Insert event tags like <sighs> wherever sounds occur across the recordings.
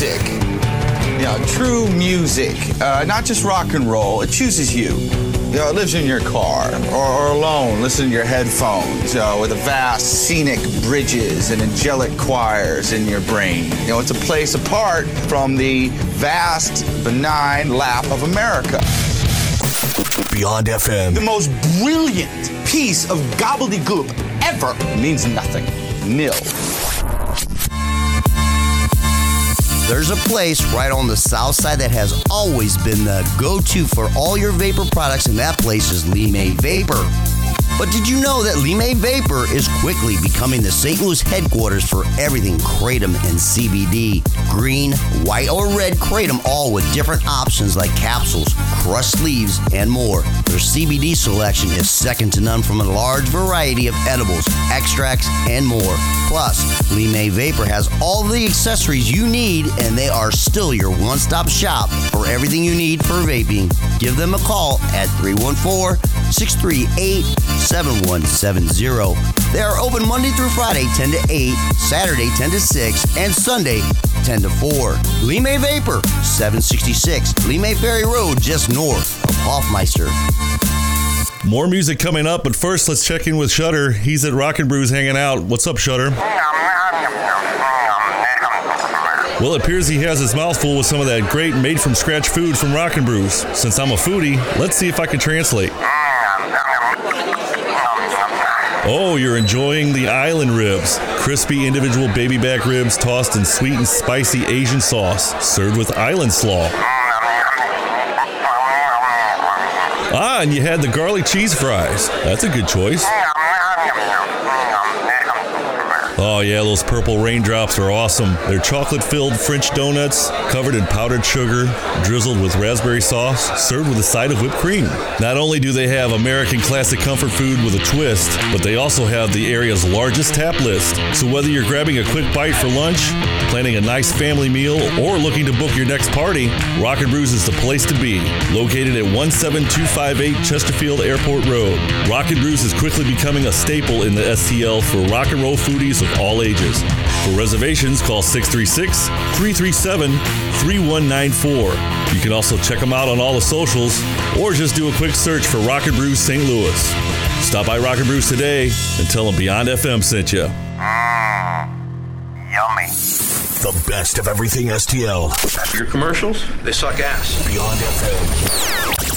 music. You know, true music, uh, not just rock and roll. It chooses you. You know, it lives in your car or, or alone, listening to your headphones, you know, with the vast scenic bridges and angelic choirs in your brain. You know, it's a place apart from the vast, benign lap of America. Beyond FM. The most brilliant piece of gobbledygook ever means nothing. Nil. There's a place right on the south side that has always been the go to for all your vapor products, and that place is Lemay Vapor. But did you know that Lime Vapor is quickly becoming the St. Louis headquarters for everything Kratom and CBD? Green, white, or red Kratom, all with different options like capsules, crushed leaves, and more. Their CBD selection is second to none from a large variety of edibles, extracts, and more. Plus, Lime Vapor has all the accessories you need, and they are still your one stop shop for everything you need for vaping. Give them a call at 314 638 7170. They are open Monday through Friday, 10 to 8, Saturday, 10 to 6, and Sunday, 10 to 4. Lemay Vapor, 766 Lemay Ferry Road, just north of Hoffmeister. More music coming up, but first let's check in with Shutter. He's at Rockin' Brews hanging out. What's up, Shutter? Well, it appears he has his mouth full with some of that great made from scratch food from Rockin' Brews. Since I'm a foodie, let's see if I can translate. Oh, you're enjoying the island ribs. Crispy individual baby back ribs tossed in sweet and spicy Asian sauce, served with island slaw. Ah, and you had the garlic cheese fries. That's a good choice. Oh, yeah, those purple raindrops are awesome. They're chocolate filled French donuts covered in powdered sugar, drizzled with raspberry sauce, served with a side of whipped cream. Not only do they have American classic comfort food with a twist, but they also have the area's largest tap list. So whether you're grabbing a quick bite for lunch, planning a nice family meal, or looking to book your next party, Rockin' Brews is the place to be. Located at 17258 Chesterfield Airport Road, Rockin' Brews is quickly becoming a staple in the STL for rock and roll foodies of all ages. For reservations, call 636 337 3194. You can also check them out on all the socials or just do a quick search for Rockin' Brews St. Louis. Stop by Rockin' Brews today and tell them Beyond FM sent you. Mmm, yummy. The best of everything STL. Your commercials, they suck ass. Beyond FM.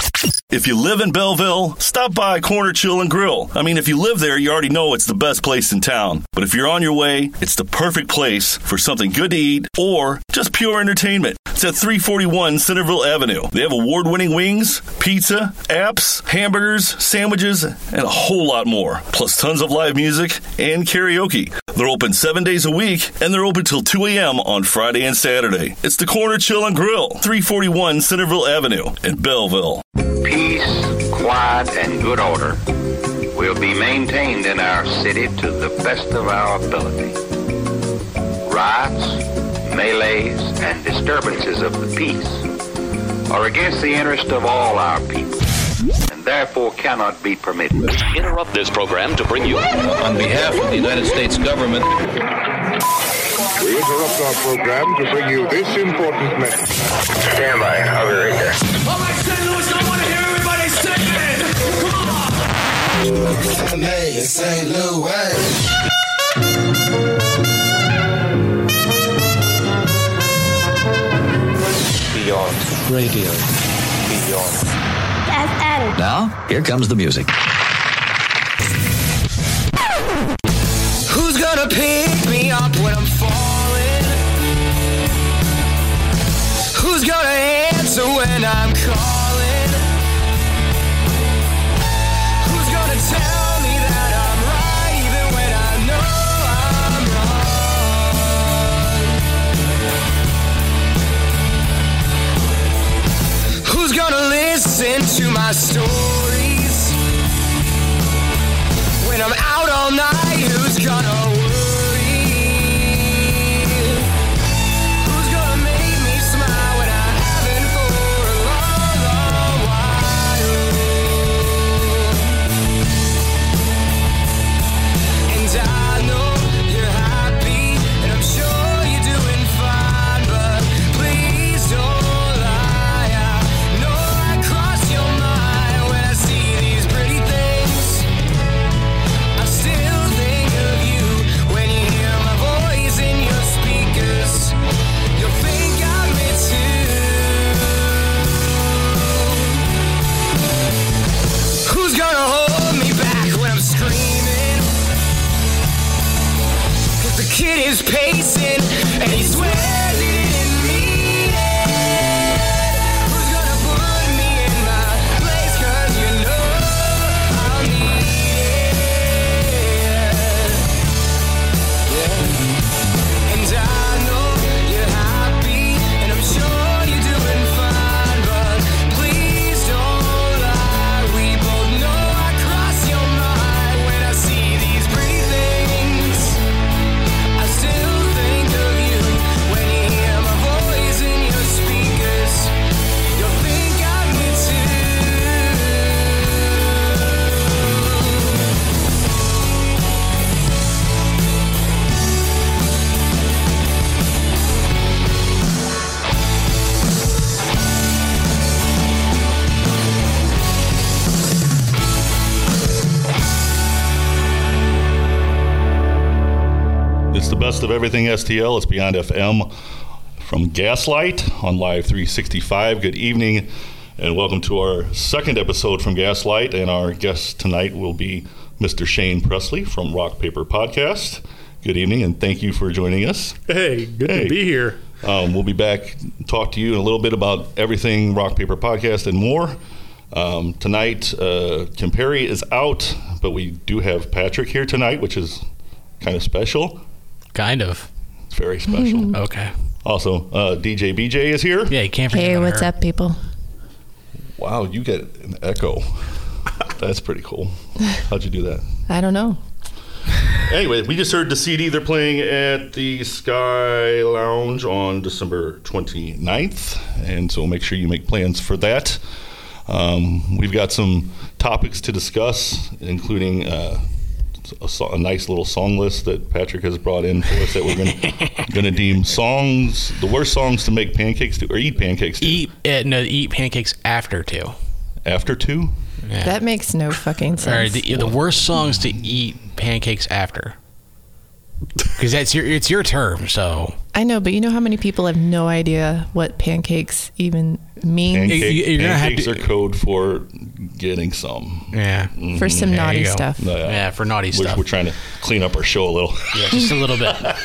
If you live in Belleville, stop by Corner Chill and Grill. I mean, if you live there, you already know it's the best place in town. But if you're on your way, it's the perfect place for something good to eat or just pure entertainment. It's at 341 Centerville Avenue. They have award winning wings, pizza, apps, hamburgers, sandwiches, and a whole lot more. Plus tons of live music and karaoke. They're open seven days a week and they're open till 2 a.m. on Friday and Saturday. It's the Corner Chill and Grill, 341 Centerville Avenue in Belleville. Peace, quiet, and good order will be maintained in our city to the best of our ability. Riots, melees, and disturbances of the peace are against the interest of all our people and therefore cannot be permitted. Interrupt this program to bring you. On behalf of the United States government, We interrupt our program to bring you this important message. Stand by. I'll be right there. Come on. In St. Louis. beyond radio, beyond. FM. Now, here comes the music. Who's gonna pick me up when I'm falling? Who's gonna answer when I'm calling? Who's gonna listen to my stories? When I'm out all night, who's gonna his pace. Best of everything STL. It's Beyond FM from Gaslight on Live 365. Good evening and welcome to our second episode from Gaslight. And our guest tonight will be Mr. Shane Presley from Rock Paper Podcast. Good evening and thank you for joining us. Hey, good Hey. to be here. Um, we'll be back talk to you in a little bit about everything Rock Paper Podcast and more. Um, tonight, uh, Kim Perry is out, but we do have Patrick here tonight, which is kind of special. Kind of. It's very special. <laughs> Okay. Also, uh, DJ BJ is here. Yeah, you can't forget Hey, about what's her. up, people? Wow, you get an echo. That's pretty cool. How'd you do that? I don't know. Anyway, we just heard the CD. They're playing at the Sky Lounge on December 29th. And so make sure you make plans for that. Um, we've got some topics to discuss, including uh, a, so- a nice little song list that Patrick has brought in for us that we're going <laughs> to deem songs, the worst songs to make pancakes to, or eat pancakes to. Eat uh, no, eat pancakes after two. After two? Yeah. That makes no fucking Or sense. the, the worst songs to eat pancakes after. Because that's your it's your term, so I know, but you know how many people have no idea what pancakes even mean? Pancake, You- you're gonna have pancakes to- are code for getting some. yeah, For mm-hmm. some There naughty stuff. No, yeah, for naughty We're, stuff. we're trying to clean up our show a little. yeah, just a little bit. <laughs>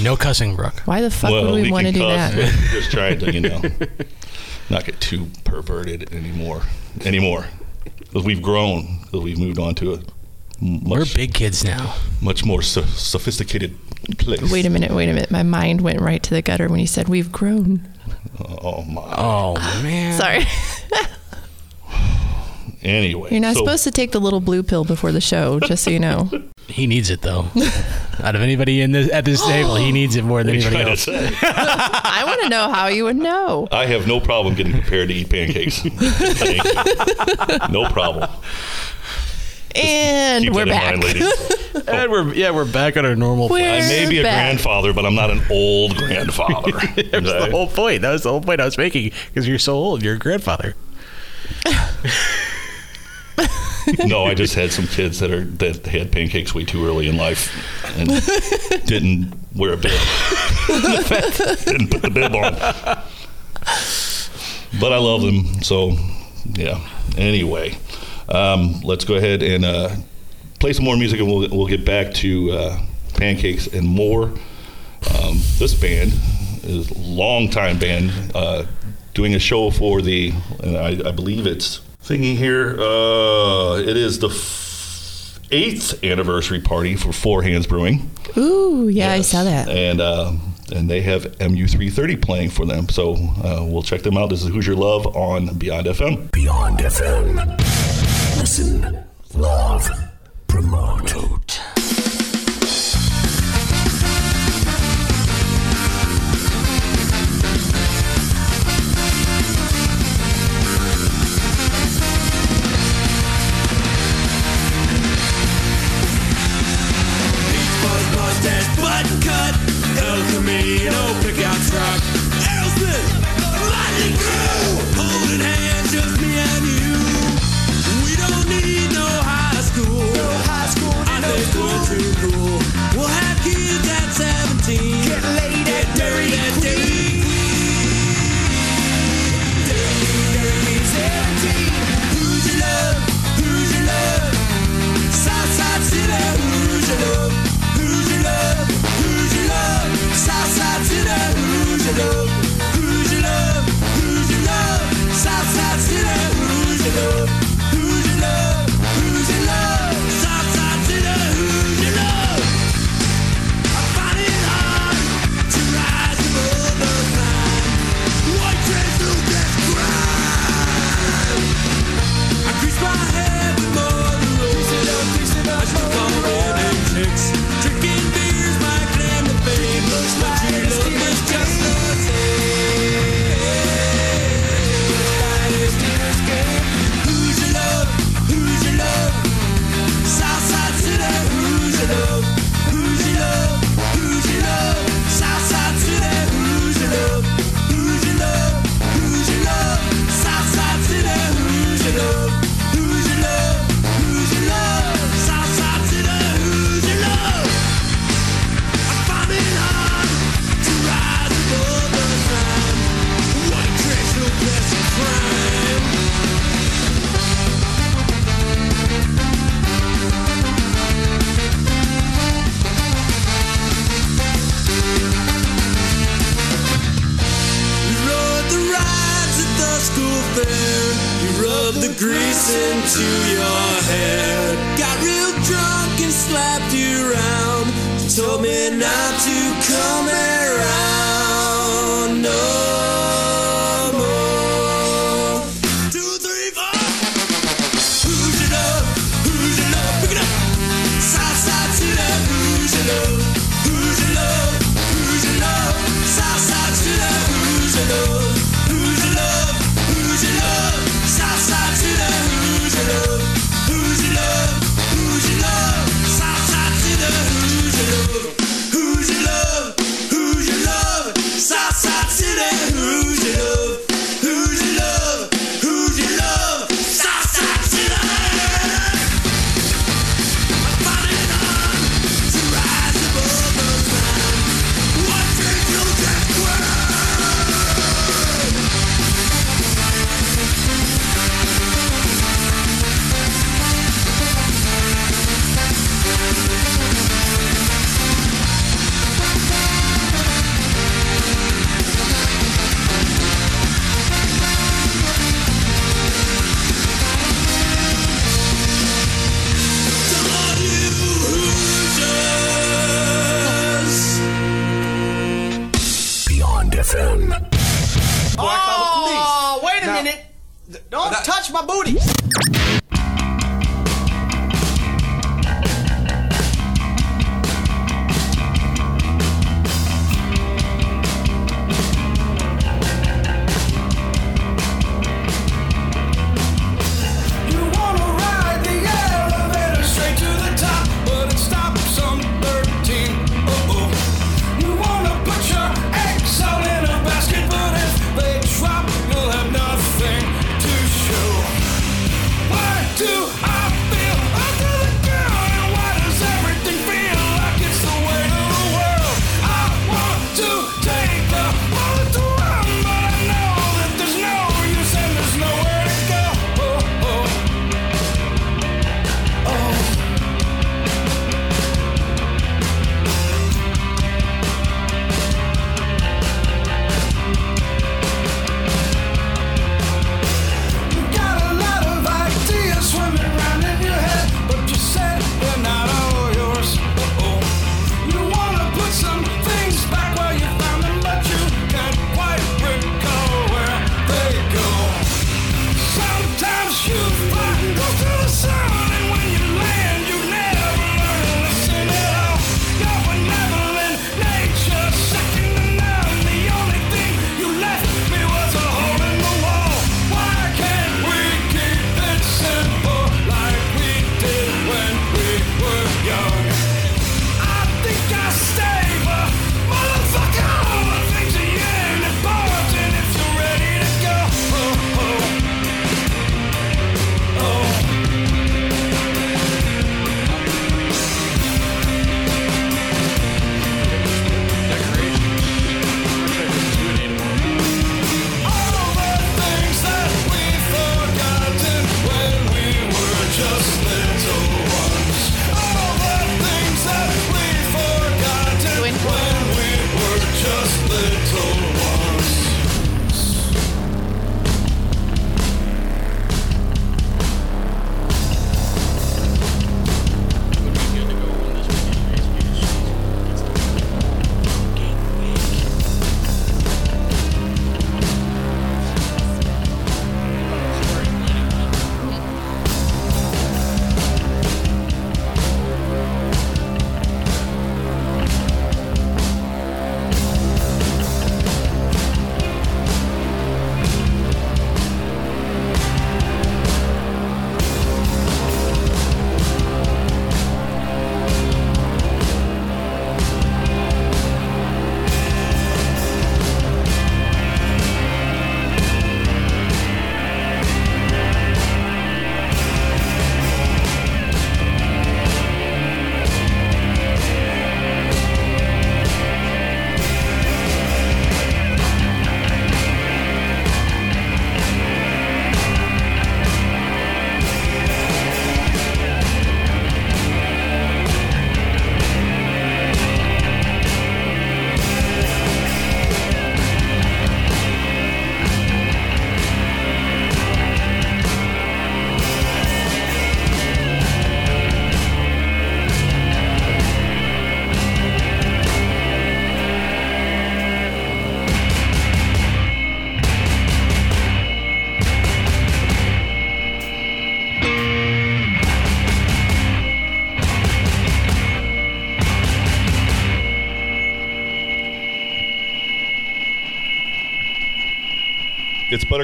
No cussing, Brooke. Why the fuck would we, want to do cuss, that? we're just trying to, you know, <laughs> not get too perverted anymore. Anymore. Because we've grown, because we've moved on to a We're big kids now. much more so- sophisticated place. Wait a minute, wait a minute. My mind went right to the gutter when you said we've grown. Oh, oh, my. Oh man. Sorry. <sighs> Anyway. You're not so- supposed to take the little blue pill before the show, just so you know. <laughs> He needs it though. Out of anybody in this at this table, he needs it more than What are you anybody trying to else. say? <laughs> I want to know how you would know. I have no problem getting prepared to eat pancakes. <laughs> Thank you. No problem. And Keep we're back. mind, ladies. <laughs> And we're yeah, we're back on our normal. We're I may be a back. grandfather, but I'm not an old <laughs> grandfather. That was the Okay? whole point. That was the whole point I was making because you're so old. You're a grandfather. <laughs> no, I just had some kids that are that had pancakes way too early in life and didn't wear a bib. didn't put the bib on. But I love them, so yeah. Anyway, um, let's go ahead and uh, play some more music, and we'll we'll get back to uh, pancakes and more. Um, this band is a longtime band uh, doing a show for the, and I, I believe it's thingy here. Uh, it is the f- eighth anniversary party for Four Hands Brewing, Ooh, yeah, I saw that. and uh, and they have MU330 playing for them. So uh, we'll check them out. This is Who's Your Love on Beyond FM. Beyond FM. Listen, love, promote. je love, rouge et love, Who's your love, ça, ça, c'est le love.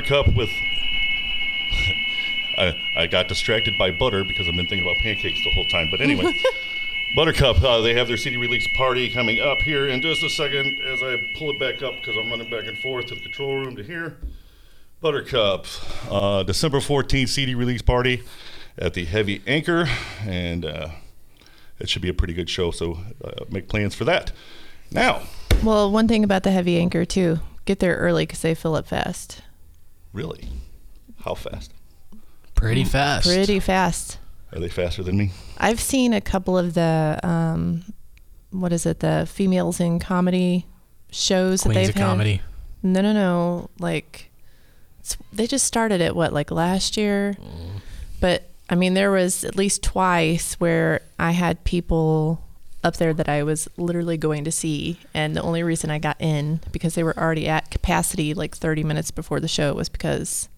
Buttercup with. <laughs> I, I got distracted by butter because I've been thinking about pancakes the whole time. But anyway, <laughs> Buttercup, uh, they have their CD release party coming up here in just a second as I pull it back up because I'm running back and forth to the control room to here. Buttercup, uh, December 14th CD release party at the Heavy Anchor, and uh, it should be a pretty good show. So uh, make plans for that. Now, Well, one thing about the heavy anchor too, get there early because they fill up fast. Really, how fast? Pretty fast. Pretty fast. Are they faster than me? I've seen a couple of the um, what is it? The females in comedy shows that they've of had. Comedy. No, no, no. Like they just started it what like last year, Mm. but I mean there was at least twice where I had people up there that I was literally going to see, and the only reason I got in because they were already at capacity like 30 minutes before the show was because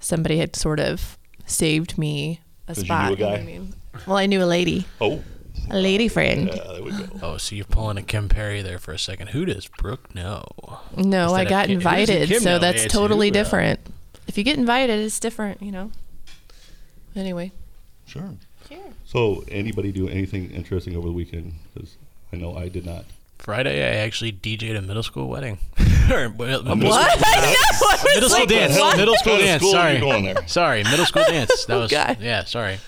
somebody had sort of saved me a 'Cause you spot. knew a know I guy? mean? Well, I knew a lady. Oh. A lady friend. Yeah, there we go. Oh, so you're pulling a Kim Perry there for a second. Who does Brooke know? No, I got Kim- invited, so know? that's It's totally who know? different. If you get invited, it's different, you know. Anyway. Sure. Sure. So, anybody do anything interesting over the weekend? Because I know I did not. Friday, I actually DJ'd a middle school wedding. <laughs> Or, well, A middle middle school- school I know, I Middle school like, dance. what? Middle school What kind of dance. school Sorry. going there? Sorry, middle school <laughs> dance. That oh, was Okay. yeah. Sorry.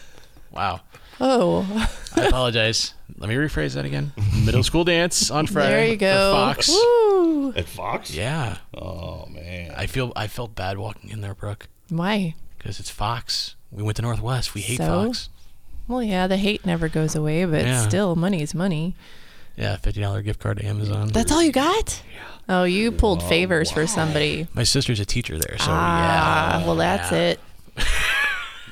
Wow. Oh. I apologize. Let me rephrase that again. Middle school dance on <laughs> Friday. There you for go. Fox. Woo. At Fox? Yeah. Oh man. I feel I felt bad walking in there, Brooke, Why? because it's Fox. We went to Northwest. We hate So? Fox. Well, yeah, the hate never goes away, but Yeah. still, money is money. Yeah, fifty dollar gift card to Amazon. That's all you got? Yeah. Oh, you pulled favors for somebody. My sister's a teacher there, so ah, yeah. well, that's yeah. it. <laughs>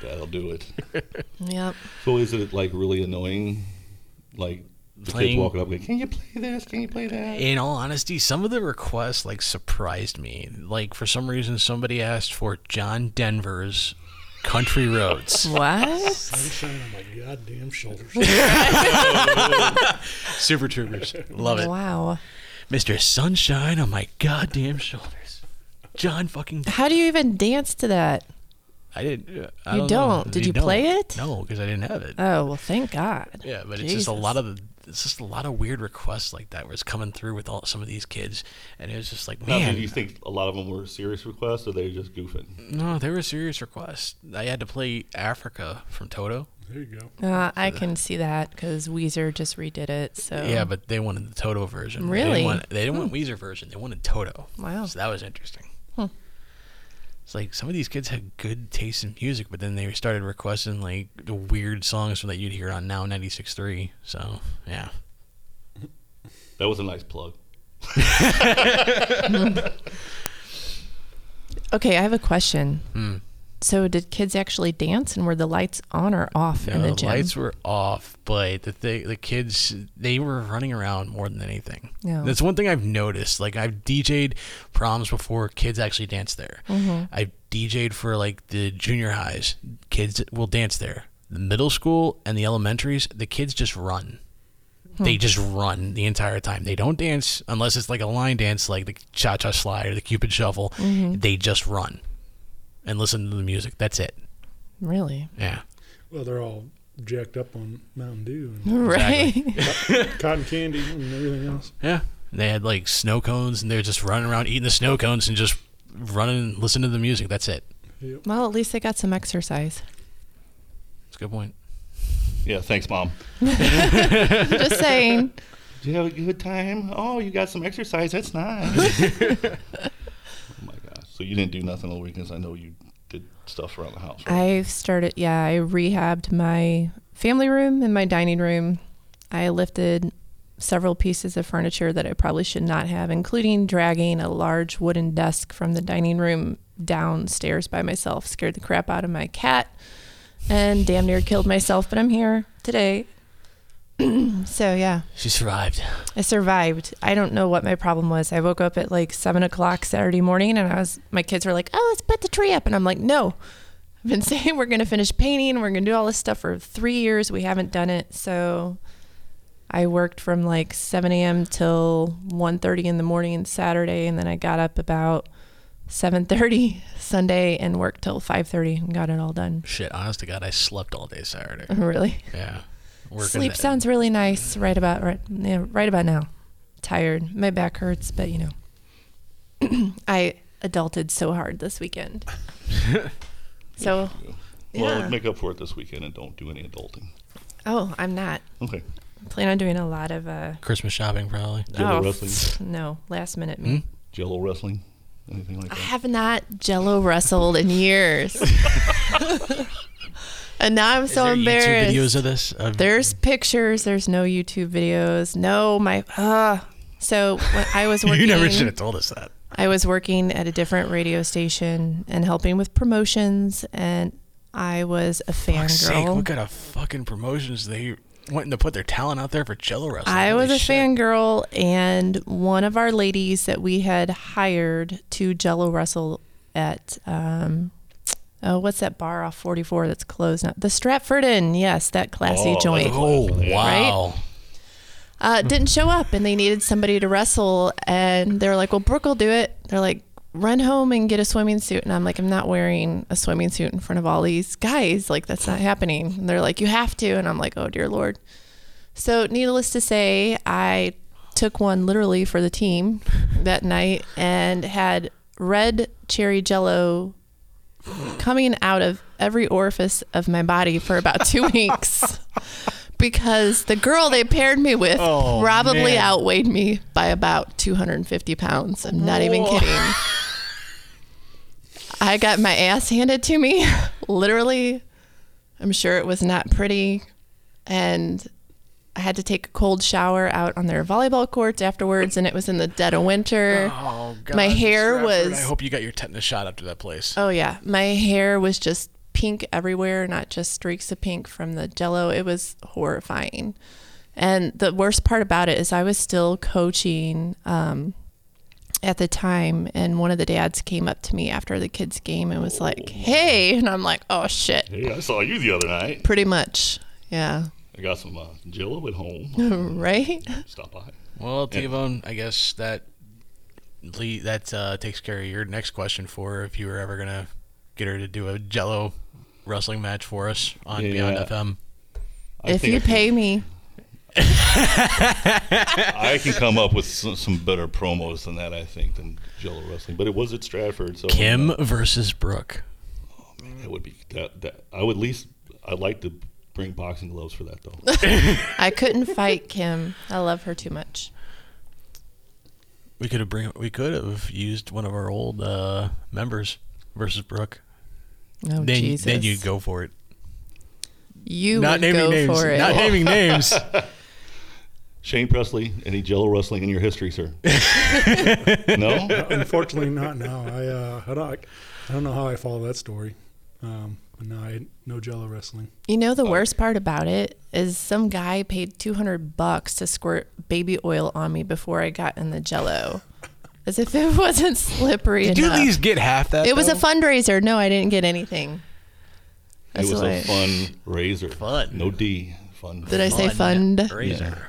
That'll do it. <laughs> Yep. So, is it like really annoying? Like the Playing- kids walking up, like, "Can you play this? Can you play that?" In all honesty, some of the requests like surprised me. Like for some reason, somebody asked for John Denver's "Country Roads." What? Sunshine on my goddamn shoulders. <laughs> Super Troopers, love it. Wow. Mr. Sunshine on my goddamn shoulders. John fucking. How do you even dance to that? I didn't. uh, I You don't. don't. know. Did you don't. play it? No, because I didn't have it. Oh, well, thank God. Yeah, but it's just a lot of the. It's just a lot of weird requests like that where it's coming through with all some of these kids, and it was just like, Now, man, did you think a lot of them were serious requests, or they were just goofing? no, they were serious requests. I had to play Africa from Toto. There you go. Uh, I can see that because Weezer just redid it. So Yeah, but they wanted the Toto version. They Really? didn't want, they didn't want Weezer version. They wanted Toto. Wow. So that was interesting. It's like some of these kids had good taste in music, but then they started requesting like the weird songs from that you'd hear on Now 96.3. So yeah. That was a nice plug. <laughs> okay, I have a question. Hmm. So, did kids actually dance, and were the lights on or off in No, the the gym? The lights were off, but the th- the kids they were running around more than anything. Yeah. That's one thing I've noticed. Like I've DJ'd proms before, kids actually dance there. Mhm. I've DJ'd for like the junior highs, kids will dance there. The middle school and the elementaries, the kids just run. They Hmm. just run the entire time. They don't dance unless it's like a line dance, like the cha cha slide or the cupid shuffle. Mhm. They just run and listen to the music. That's it. Really? Yeah. Well, they're all jacked up on Mountain Dew and <laughs> Right. cotton, cotton candy and everything else. Yeah. They had like snow cones and they're just running around eating the snow cones and just running, and listening to the music. That's it. Well, at least they got some exercise. That's a good point. Yeah, thanks, mom. <laughs> <laughs> Just saying. Did you have a good time? Oh, you got some exercise. That's nice. So you didn't do nothing on the weekends. I know you did stuff around the house. Right? I've started, yeah, I rehabbed my family room and my dining room. I lifted several pieces of furniture that I probably should not have, including dragging a large wooden desk from the dining room downstairs by myself. Scared the crap out of my cat and damn near killed myself, but I'm here today. <clears throat> so, yeah. She survived. I survived. I don't know what my problem was. I woke up at like seven o'clock Saturday morning, and I was my kids were like, "Oh, let's put the tree up," and I'm like, "No." I've been <laughs> saying we're gonna finish painting. We're gonna do all this stuff for three years. We haven't done it, so I worked from like 7 a.m. till 1:30 in the morning Saturday, and then I got up about 7:30 <laughs> Sunday and worked till 5:30 and got it all done. Shit, honest to God, I slept all day Saturday. <laughs> Really? Yeah. Working Sleep sounds really nice right about right yeah, right about now. Tired. My back hurts, but you know. <clears throat> I adulted so hard this weekend. <laughs> so Well, yeah. make up for it this weekend and don't do any adulting. Oh, I'm not. Okay. Plan on doing a lot of uh Christmas shopping, probably. Jello oh, wrestling? No, last minute me. Jello wrestling? Anything like that? I have not jello wrestled in years. <laughs> <laughs> and now I'm so there YouTube embarrassed. videos of this? Of- There's pictures, there's no YouTube videos. No, my uh so I was working <laughs> you never should have told us that. I was working at a different radio station and helping with promotions and I was a fangirl. what kind of fucking promotions they wanting to put their talent out there for Jello wrestling? I was a shit. fangirl, and one of our ladies that we had hired to Jello wrestle at, um, oh, what's that bar off 44 that's closed now? The Stratford Inn. Yes, that classy Oh, joint. Oh wow! Uh, didn't show up, and they needed somebody to wrestle, and they're like, "Well, Brooke will do it." They're like, "Run home and get a swimming suit," and I'm like, "I'm not wearing a swimming suit in front of all these guys. Like, that's not happening." And they're like, "You have to," and I'm like, "Oh dear lord." So, needless to say, I took one literally for the team that night and had red cherry jello coming out of every orifice of my body for about two <laughs> weeks because the girl they paired me with Oh, probably man. outweighed me by about 250 pounds. I'm not even kidding. <laughs> I got my ass handed to me, <laughs> literally. I'm sure it was not pretty. And I had to take a cold shower out on their volleyball courts afterwards, and it was in the dead of winter. Oh god! my hair Stratford, was I hope you got your tetanus shot up to that place. Oh yeah, my hair was just pink everywhere, not just streaks of pink from the jello. It was horrifying. And the worst part about it is I was still coaching um, at the time, and one of the dads came up to me after the kids' game and was like, "Hey," and I'm like, "Oh shit." Hey, I saw you the other night. Pretty much, yeah. I got some uh, Jello at home. <laughs> right? Stop by. Well, Yeah. T-Bone, I guess that that uh, takes care of your next question for her if you were ever gonna get her to do a Jello wrestling match for us on Beyond Yeah. FM. if you pay me, <laughs> I can come up with some, some better promos than that, I think, than Jello wrestling. But it was at Stratford, so Kim versus Brooke. Oh man, that would be that. That I would at least. I'd like to bring boxing gloves for that though. <laughs> I couldn't fight Kim. I love her too much. We could have bring we could have used one of our old uh, members versus Brooke. Oh, then, Jesus. then you'd go for it. You Not would naming go names. for it. Not naming names. <laughs> Shane Presley, any Jello wrestling in your history, sir? <laughs> no. Unfortunately, not now. I uh, I don't I don't know how I follow that story. Um, but no, I no Jello wrestling. You know the worst part about it is some guy paid 200 bucks to squirt baby oil on me before I got in the jello. <laughs> As if it wasn't slippery Did you enough. at least get half that? it was a fundraiser. No, I didn't get anything. That's it was what a I- fun razor. Fun. No D. Fun. Did I say fund? Razor.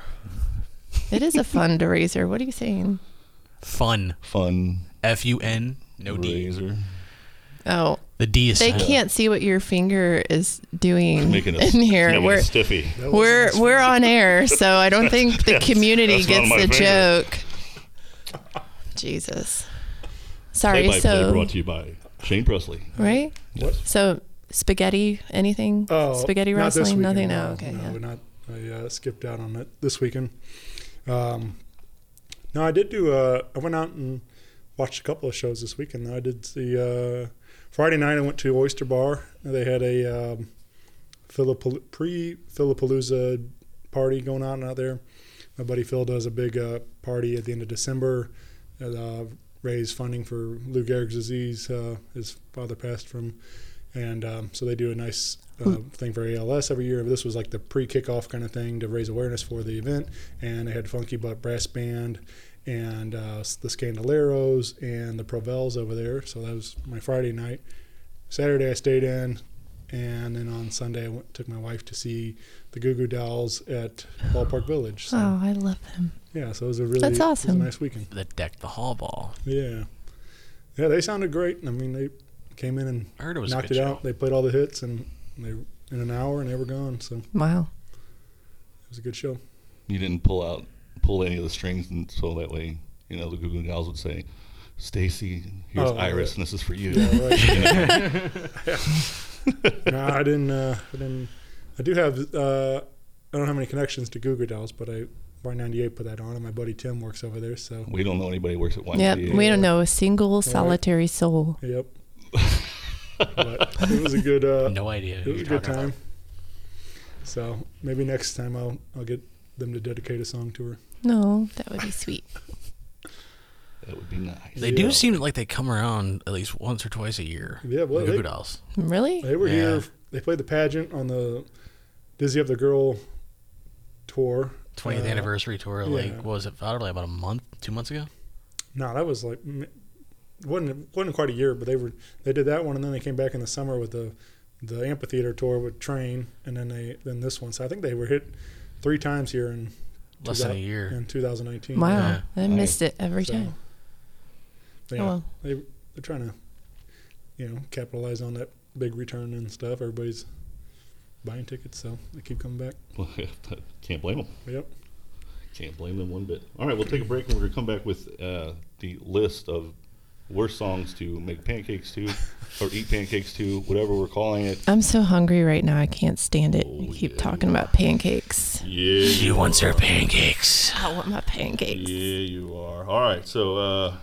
It is a fundraiser. What are you saying? Fun. Fun. F U N. No D. Razor. Oh. The D is They silent. can't see what your finger is doing Making a- in here. making we're stiffy. That we're we're on air, so I don't think <laughs> the community that's not gets the finger. joke. Jesus. Sorry. Play by play so brought to you by Shane Presley. right? Yes. So spaghetti, anything? Oh, spaghetti not this wrestling? weekend, Nothing. No, No. Okay. no, yeah. we're not. I uh, skipped out on it this weekend. Um, no, I did do. Uh, I went out and watched a couple of shows this weekend. Though I did see uh, Friday night. I went to Oyster Bar. They had a um, Philippal- pre-Philipalooza party going on out there. My buddy Phil does a big uh, party at the end of December. Uh, raise funding for Lou Gehrig's disease. Uh, his father passed from, and um, so they do a nice uh, thing for ALS every year. This was like the pre-kickoff kind of thing to raise awareness for the event, and they had Funky Butt Brass Band and uh, the Scandaleros and the Provels over there. So that was my Friday night. Saturday I stayed in, and then on Sunday I went, took my wife to see the Goo Goo Dolls at Ballpark Village. So, Oh, I love them. yeah, so it was a really That's it was a awesome. nice weekend. The deck the hall ball. Yeah. Yeah, they sounded great. I mean, they came in and I heard it was knocked it show. out. They played all the hits, and they in an hour, and they were gone. So wow, it was a good show. You didn't pull out pull any of the strings, and so that way, you know, the Goo Goo Gals would say, "Stacy, here's Oh, Iris, right. and this is for you." Yeah, right. You know? no, I didn't. Uh, I didn't. I do have. Uh, I don't have any connections to Goo Goo Dolls, but I Y98 put that on, and my buddy Tim works over there. So We don't know anybody who works at YMCA. Yep. We don't know a single solitary soul. Yep. <laughs> but it was a good. Uh, No idea It was a good talking time. So maybe next time I'll I'll get them to dedicate a song to her. No, that would be sweet. <laughs> That would be nice. They do seem like they come around at least once or twice a year. Yeah, well, the Goo they- Dolls. Really? They were Yeah. here. They played the pageant on the Dizzy Up the Girl tour. 20th Uh, anniversary tour. yeah. Like, what was it? Probably about a month, two months ago. No, that was like m- wasn't wasn't quite a year, but they were they did that one, and then they came back in the summer with the the amphitheater tour with Train, and then they then this one. So I think they were hit three times here in Less than a year. in 2019. Wow. I missed it every So, time. yeah, Oh, well. they they're trying to you know capitalize on that big return and stuff. Everybody's buying tickets, so they keep coming back. <laughs> Well, can't blame them. Yep. Can't blame them one bit. All right, we'll take a break and we're gonna come back with uh, the list of worst songs to make pancakes to, or eat pancakes to, whatever we're calling it. I'm so hungry right now. I can't stand it. you keep talking about pancakes. Yeah, She you wants are. her pancakes. I want my pancakes. Yeah, you are. All right, so uh,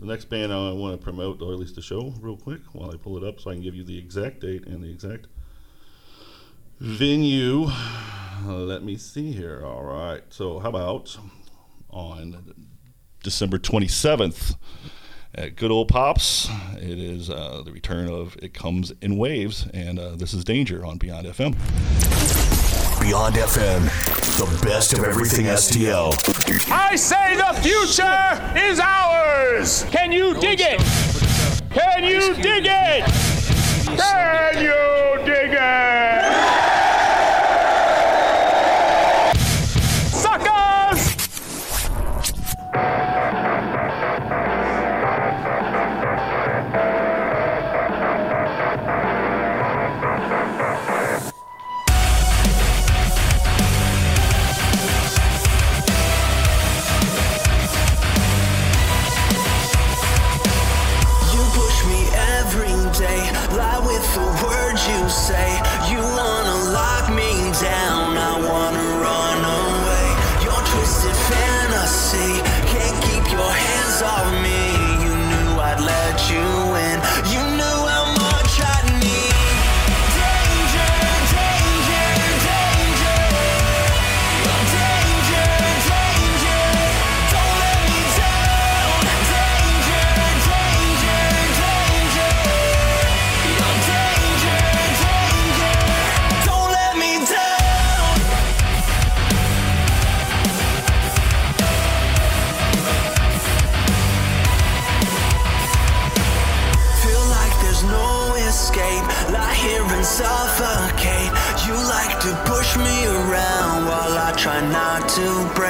the next band I want to promote, or at least the show, real quick, while I pull it up, so I can give you the exact date and the exact venue. Let me see here. All right, so how about on December twenty seventh? At Good Old Pops, it is uh, the return of It Comes in Waves, and uh, this is Danger on Beyond FM. Beyond FM, the best of everything STL. I say the future is ours. Can you dig it? Can you dig it? Can you dig it? To break.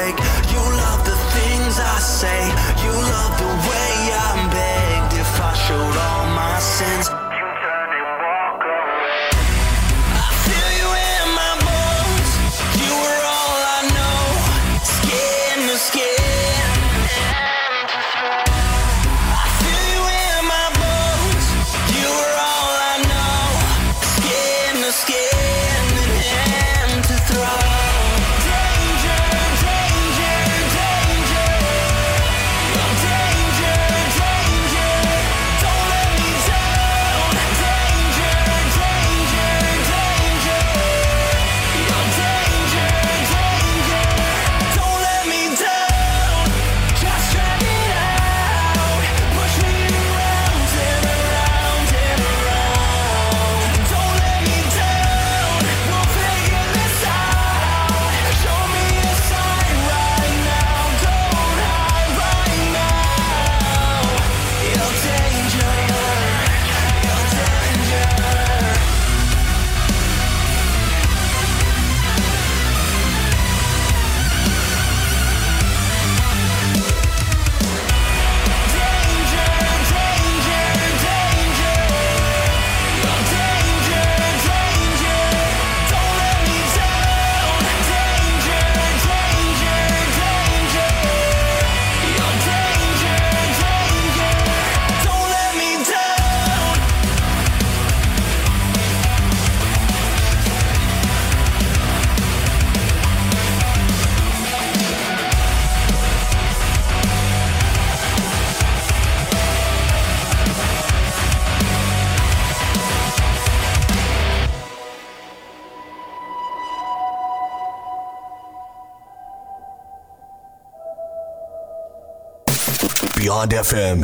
FM.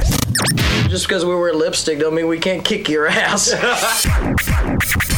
Just because we wear lipstick don't mean we can't kick your ass. <laughs>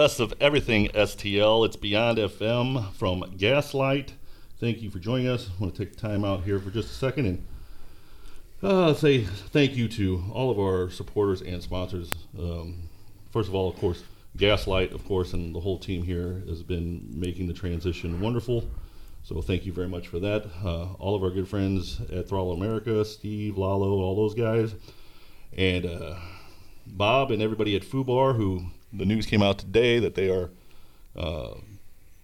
best of everything STL. It's Beyond FM from Gaslight. Thank you for joining us. I want to take time out here for just a second and uh, say thank you to all of our supporters and sponsors. Um, first of all, of course, Gaslight, of course, and the whole team here has been making the transition wonderful. So thank you very much for that. Uh, all of our good friends at Throttle America, Steve, Lalo, all those guys, and uh, Bob and everybody at Fubar who the news came out today that they are uh,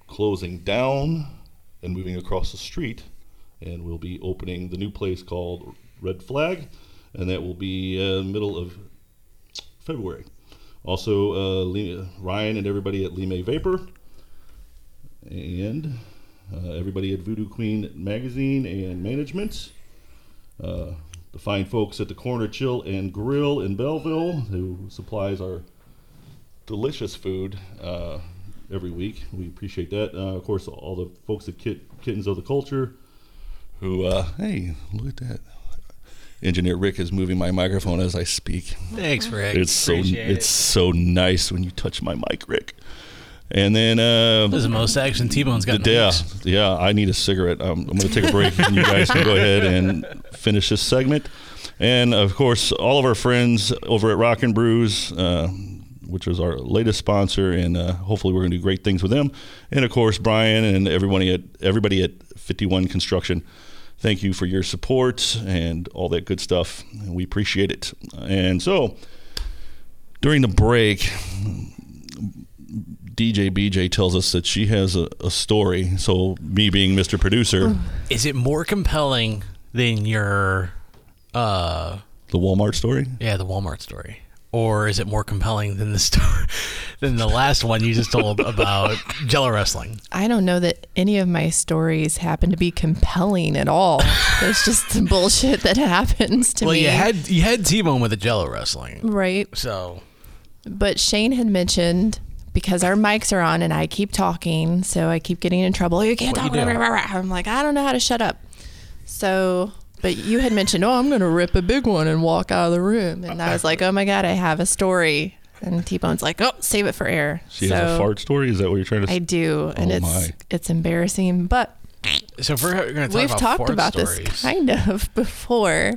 closing down and moving across the street, and we'll be opening the new place called Red Flag, and that will be uh, middle of February. Also, uh, Le- Ryan and everybody at Lime Vapor, and uh, everybody at Voodoo Queen Magazine and Management. Uh, the fine folks at the Corner Chill and Grill in Belleville, who supplies our delicious food uh, every week. We appreciate that. Uh, of course, all the folks at Kit, Kittens of the Culture, who, uh, hey, look at that. Engineer Rick is moving my microphone as I speak. Thanks, Rick. It's so Appreciate it's it. so nice when you touch my mic, Rick. And then uh, This is the most action T-Bone's got in yeah, yeah. I need a cigarette. Um, I'm going to take a break, and you guys can go ahead and finish this segment. And of course, all of our friends over at Rockin' Brews, uh, which is our latest sponsor, and uh, hopefully we're going to do great things with them. And of course, Brian and everybody at everybody at 51 Construction. Thank you for your support and all that good stuff. We appreciate it. And so, during the break, DJ BJ tells us that she has a, a story. So, me being Mr. Producer, <sighs> Is it more compelling than your, uh, the Walmart story? yeah, the Walmart story, or is it more compelling than the story, <laughs> than the last one you just told about <laughs> Jello wrestling? I don't know that any of my stories happen to be compelling at all. It's just the <laughs> bullshit that happens to well, me. Well, you had you had T-Bone with the Jello wrestling, right. so But Shane had mentioned because our mics are on and I keep talking, so I keep getting in trouble. You can't What talk. you. I'm like, I don't know how to shut up. So, but you had mentioned, oh, I'm going to rip a big one and walk out of the room. And I was like, oh my God, I have a story. And T Bone's like, oh, save it for air. She so has a fart story. Is that what you're trying to? I do, and Oh, it's my. it's embarrassing, but so if we're going to talk we've about talked fart about stories, this kind of <laughs> before.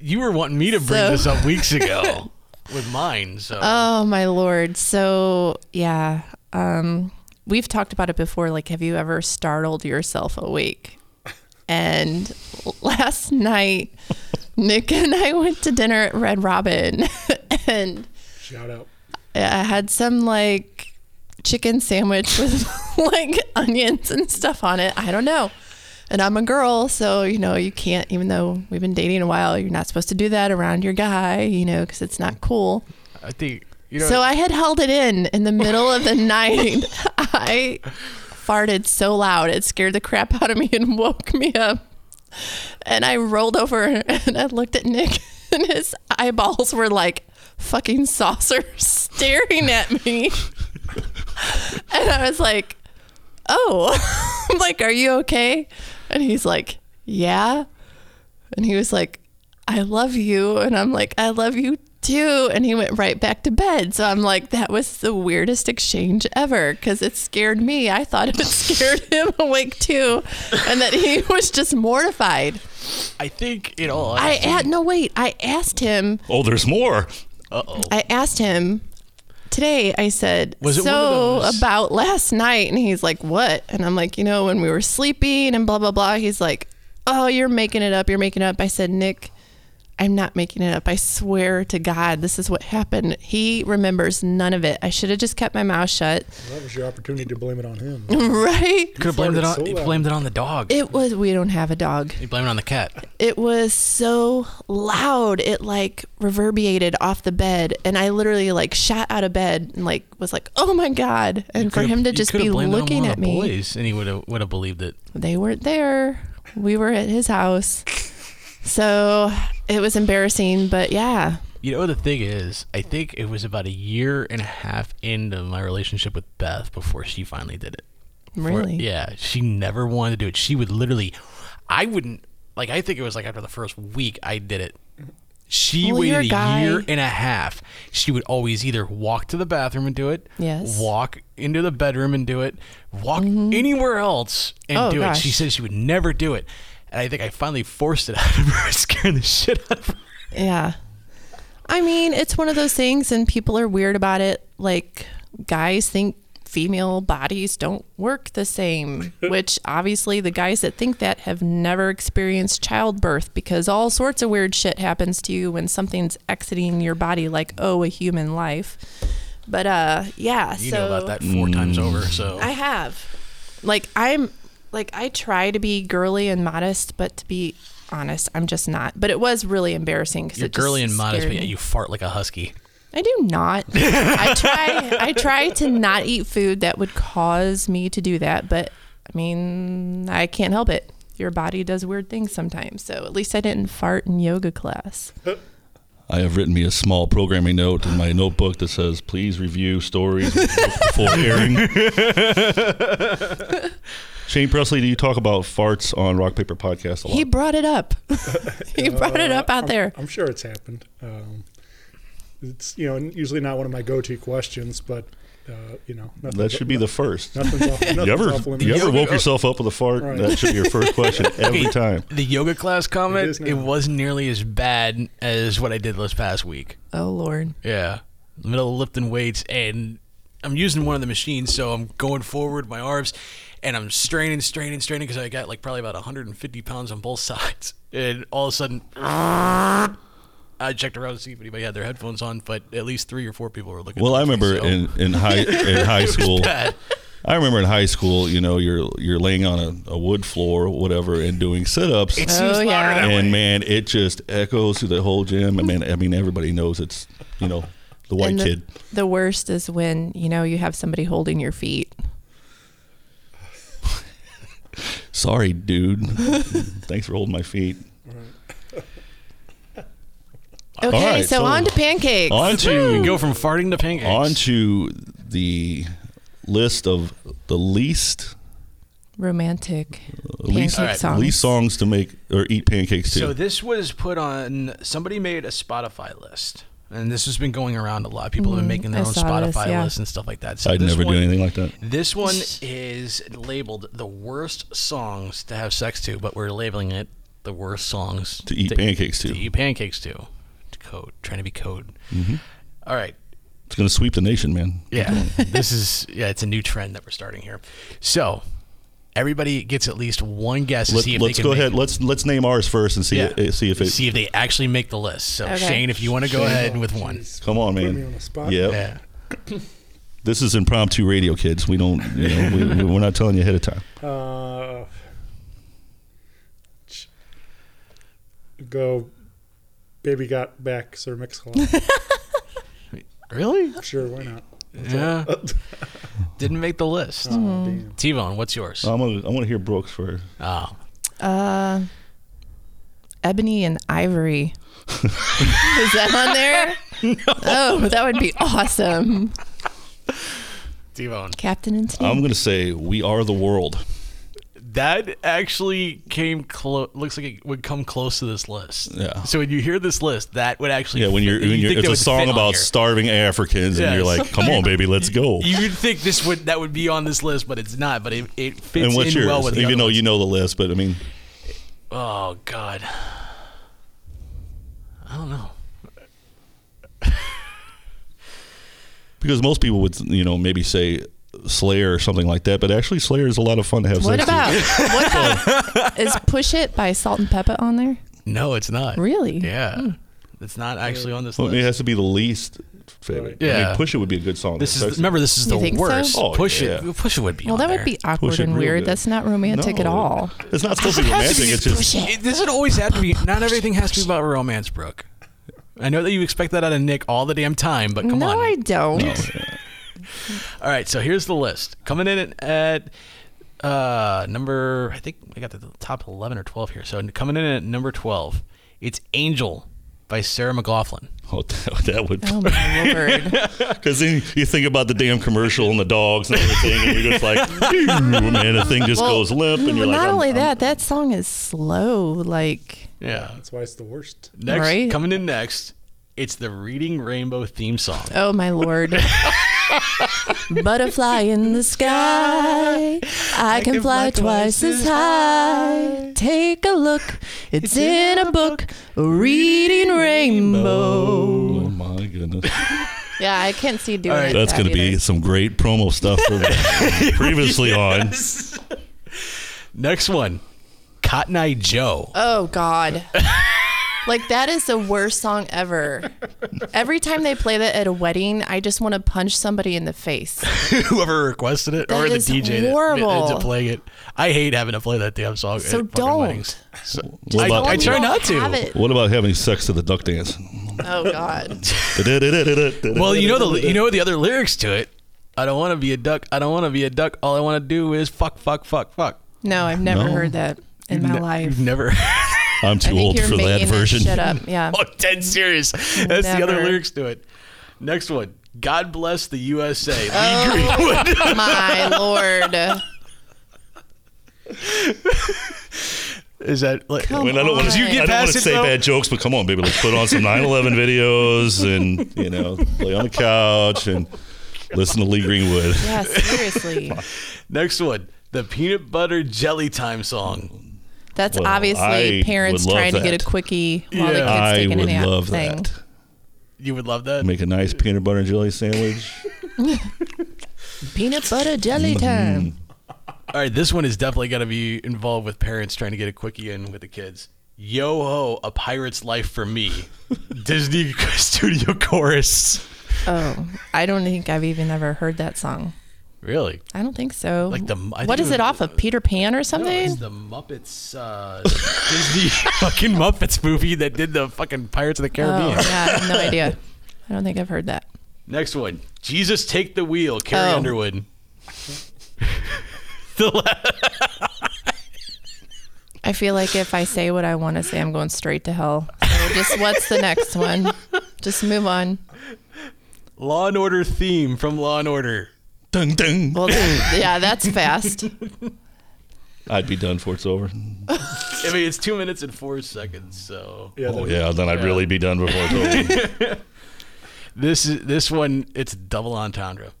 You were wanting me to bring So- this up weeks <laughs> ago with mine, so Oh my lord. So yeah. Um we've talked about it before. Like, have you ever startled yourself awake? And last night, Nick and I went to dinner at Red Robin <laughs> and Shout out. I had some like chicken sandwich with <laughs> like onions and stuff on it. I don't know. And I'm a girl, so you know, you can't, even though we've been dating a while, you're not supposed to do that around your guy, you know, because it's not cool. I think you know. So I had held it in in the middle of the <laughs> night. I farted so loud it scared the crap out of me and <laughs> woke me up. And I rolled over and I looked at Nick <laughs> and his eyeballs were like fucking saucers <laughs> staring at me. and I was like, "Oh." I'm like, "Are you okay?" And he's like, "Yeah." And he was like, I love you. And I'm like, I love you too. And he went right back to bed. So I'm like, that was the weirdest exchange ever because it scared me. I thought it <laughs> scared him awake too. And that he <laughs> was just mortified. I think you know. I had, no, wait. I asked him, Oh, there's more. Uh oh. I asked him today, I said, Was it one of so about last night? And he's like, what? And I'm like, you know, when we were sleeping and blah, blah, blah. He's like, oh, you're making it up. You're making it up. I said, Nick, I'm not making it up. I swear to God, this is what happened. He remembers none of it. I should have just kept my mouth shut. That was your opportunity to blame it on him. <laughs> right? Could have blamed it on. farted so you blamed it on the dog. It was, we don't have a dog. You blame it on the cat. It was so loud. It like reverberated off the bed. And I literally like shot out of bed and like was like, oh my God. And for him to just be blamed it on looking at me. boys, and he would have would have believed it. They weren't there. We were at his house. <laughs> So it was embarrassing, but yeah. You know the thing is, I think it was about a year and a half into my relationship with Beth before she finally did it. Before- Really? yeah, she never wanted to do it. She would literally, I wouldn't like. I think it was like after the first week I did it. She Well, waited a a year and a half. She would always either walk to the bathroom and do it, Yes. walk into the bedroom and do it, walk mm-hmm. anywhere else and Oh, do it. She gosh. said she would never do it, and I think I finally forced it <laughs> out of her, scaring the shit out of her. Yeah. I mean, it's one of those things, and people are weird about it. Like, guys think female bodies don't work the same, <laughs> which obviously the guys that think that have never experienced childbirth because all sorts of weird shit happens to you when something's exiting your body, like, oh, a human life. But, uh, yeah. You so know about that four times over, so I have. Like I'm like I try to be girly and modest, but to be honest, I'm just not. But it was really embarrassing because You're it just girly and modest, scared but yet you fart like a husky. I do not. <laughs> I try. I try to not eat food that would cause me to do that, but I mean, I can't help it. Your body does weird things sometimes. So at least I didn't fart in yoga class. I have written me a small programming note in my notebook that says, "Please review stories before <laughs> airing." <laughs> Shane Presley, do you talk about farts on Rock Paper Podcast a lot? He brought it up. <laughs> he brought it up out I'm- there. I'm sure it's happened. Um, it's you know usually not one of my go-to questions, but uh, you know nothing's- that should be the first. Nothing's <laughs> off, nothing's you ever you ever woke yourself up with a fart? Right. That should be your first question <laughs> every time. The yoga class comment, is it, wasn't nearly as bad as what I did this past week. Oh Lord. Yeah. Middle of lifting weights and I'm using one of the machines, so I'm going forward my arms and I'm straining, straining, straining because I got like probably about 150 pounds on both <laughs> sides. And all of a sudden, I checked around to see if anybody had their headphones on, but at least three or four people were looking. Well, I towards me, remember so- in, in high <laughs> in high school. I remember in high school, you know, you're you're laying on a, a wood floor or whatever and doing sit ups. It seems Oh, yeah. louder And way. man, it just echoes through the whole gym. I mean, I mean, everybody knows it's you know the white And the, kid. The worst is when you know you have somebody holding your feet. Sorry, dude. Thanks for holding my feet. <laughs> Okay, All right, so, on to pancakes. On to We go from farting to pancakes. On to the list of the least romantic least pancake songs. least songs to make or eat pancakes to. So this was put on. Somebody made a Spotify list, and this has been going around a lot. People have been Mhm, making their I own saw this, Spotify yeah. lists and stuff like that. So I'd this never do anything like that. This one is labeled the worst songs to have sex to, but we're labeling it the worst songs To eat pancakes to. To eat pancakes to. To code, trying to be code. Mhm. All right. It's gonna sweep the nation, man. Yeah, <laughs> this is yeah, it's a new trend that we're starting here. So everybody gets at least one guess to Let, see if us they can go make ahead. Let's let's name ours first and see Yeah. it, see if it. see if they actually make the list. So Okay. Shane, if you want to go Shane. ahead with one. Come on, man. On spot. Yep. Yeah. <coughs> This is impromptu radio, kids. We don't, you know, we, we- we're not telling you ahead of time. <laughs> Uh, go, baby got back, Sir Mix-a-Lot. <laughs> Really? Sure, why not? That's Yeah. <laughs> Didn't make the list. Oh, damn. T Bone, what's yours? I'm gonna, I want to hear Brooks first. Oh. Uh, Ebony and Ivory. <laughs> Is that on there? Oh, that would be awesome. T Bone. Captain and Team. I'm gonna say we are the world. That actually came close. Looks like it would come close to this list. Yeah. So when you hear this list, that would actually. Yeah, when you're, when you you're it's a song about starving Africans, and you're like, come on, baby, let's go. <laughs> You would think this would that would be on this list, but it's not. But it, it fits and what's in yours? well with the Even though ones. you know the list, but I mean, Oh God. I don't know. because most people would, you know, maybe say Slayer or something like that, but actually Slayer is a lot of fun to have what sex about to. what <laughs> about is Push It by Salt-N-Pepa on there? No, it's not. Really? Yeah. Hmm. It's not actually on this Well, I mean, it has to be the least favorite. I Yeah. mean, Push It would be a good song. This is sex remember this is You the think so? worst. Oh, push yeah. it. Push it would be. Well, on that there. would be Push awkward It and real weird. good. That's not romantic at all. It's not supposed to be romantic. It's just It doesn't always have to be. <laughs> Not everything has to be about romance, Brooke. I know that you expect that out of Nick all the damn time, but come on. no. I don't. <laughs> <laughs> All right, so here's the list. Coming in at uh, number, I think I got the top 11 or 12 here. So coming in at number 12, it's Angel by Sarah McLachlan. Oh, that, that would. Oh my lord. <laughs> Because then you think about the damn commercial and the dogs and everything, and you're just like, <laughs> man, the thing just Well, goes limp, and you're well, like, not I'm- only I'm- that, that song is slow. Like, Yeah. That's why it's the worst. Next, Right. coming in next, it's the Reading Rainbow theme song. oh my lord. Butterfly in the sky. <laughs> I, can, fly, twice as high. Take a look. It's, in a book. A reading rainbow. Oh my goodness, <laughs> Yeah, I can't see doing it. that's going to be some great promo stuff for <laughs> previously on. Next one, Cotton Eye Joe. Oh God. Like that is the worst song ever. Every time they play that at a wedding, I just want to punch somebody in the face. <laughs> Whoever requested it That or the is DJ that horrible. ends up playing it. I hate having to play that damn song. So at don't. So, What I, about- I try Don't not to. have it. What about having sex to the duck dance? Oh God. <laughs> well, you know the you know the other lyrics to it. I don't want to be a duck. I don't want to be a duck. All I want to do is fuck, fuck, fuck, fuck. No, I've never No. heard that in my Ne- life. You've never. <laughs> I'm too old for that version. Shut up. Yeah. <laughs> oh, dead serious. That's the other lyrics to it. Next one. God bless the USA. Oh, Lee Oh, Greenwood. <laughs> my lord. Is that like? I mean, I don't want Did to. you I get don't want to it say though? bad jokes, but come on, baby, let's put on some 9/11 videos and you know, lay on the couch and listen to Lee Greenwood. Yeah, seriously. <laughs> Next one. The peanut butter jelly time song. That's Well, obviously I parents would love trying to get a quickie while the Yeah. kid's I taking would a nap love thing. that. You would love that. Make a nice peanut butter and jelly sandwich. <laughs> Peanut butter jelly Mm-hmm. time. All right, this one is definitely going to be involved with parents trying to get a quickie in with the kids. Yo ho, a pirate's life for me. <laughs> Disney <laughs> Studio Chorus. Oh, I don't think I've even ever heard that song. Really? I don't think so. Like the- I what is it it off of Peter Pan or No, something? it's the Muppets uh, <laughs> Disney <laughs> fucking Muppets movie that did the fucking Pirates of the Caribbean. Oh, yeah, I have no <laughs> idea. I don't think I've heard that. Next one. Jesus take the wheel, Carrie Oh. Underwood. the la- I feel like if I say what I want to say, I'm going straight to hell. So just what's the next one? Just move on. Law and Order theme from Law and Order. Dun dun. Well, yeah, that's fast. <laughs> I'd be done for it's over. I mean, it's two minutes and four seconds. So oh yeah, then I'd really be done before it's over. <laughs> this is this one. It's double entendre.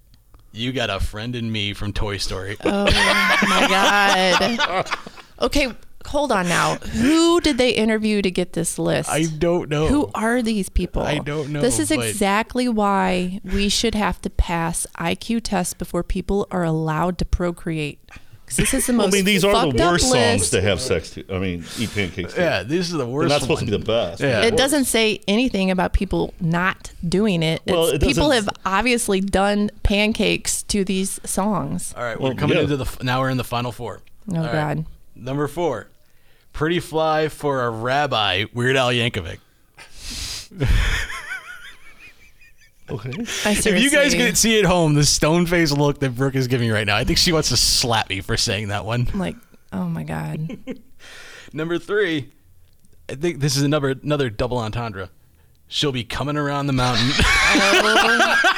You got a friend in me from Toy Story. Oh my god. <laughs> Okay, hold on now. Who did they interview to get this list? I don't know. Who are these people? I don't know, This is but- exactly why we should have to pass IQ tests before people are allowed to procreate. 'Cause This is the most <laughs> I mean, these are the worst songs list. to have sex to. I mean, eat pancakes. To. Yeah, these are the worst. They're worst. not supposed to be the best. Yeah. It doesn't say anything about people not doing it. Well, It's- it people have obviously done pancakes to these songs. All right, we're coming yeah. into the now. We're in the final four. Oh, All right. God. Number four, "Pretty Fly for a Rabbi," Weird Al Yankovic. Okay. If you guys seriously- could see at home the stone face look that Brooke is giving me right now, I think she wants to slap me for saying that one. I'm like, oh my god. <laughs> Number three, I think this is another another double entendre. She'll be coming around the mountain. <laughs> Oh.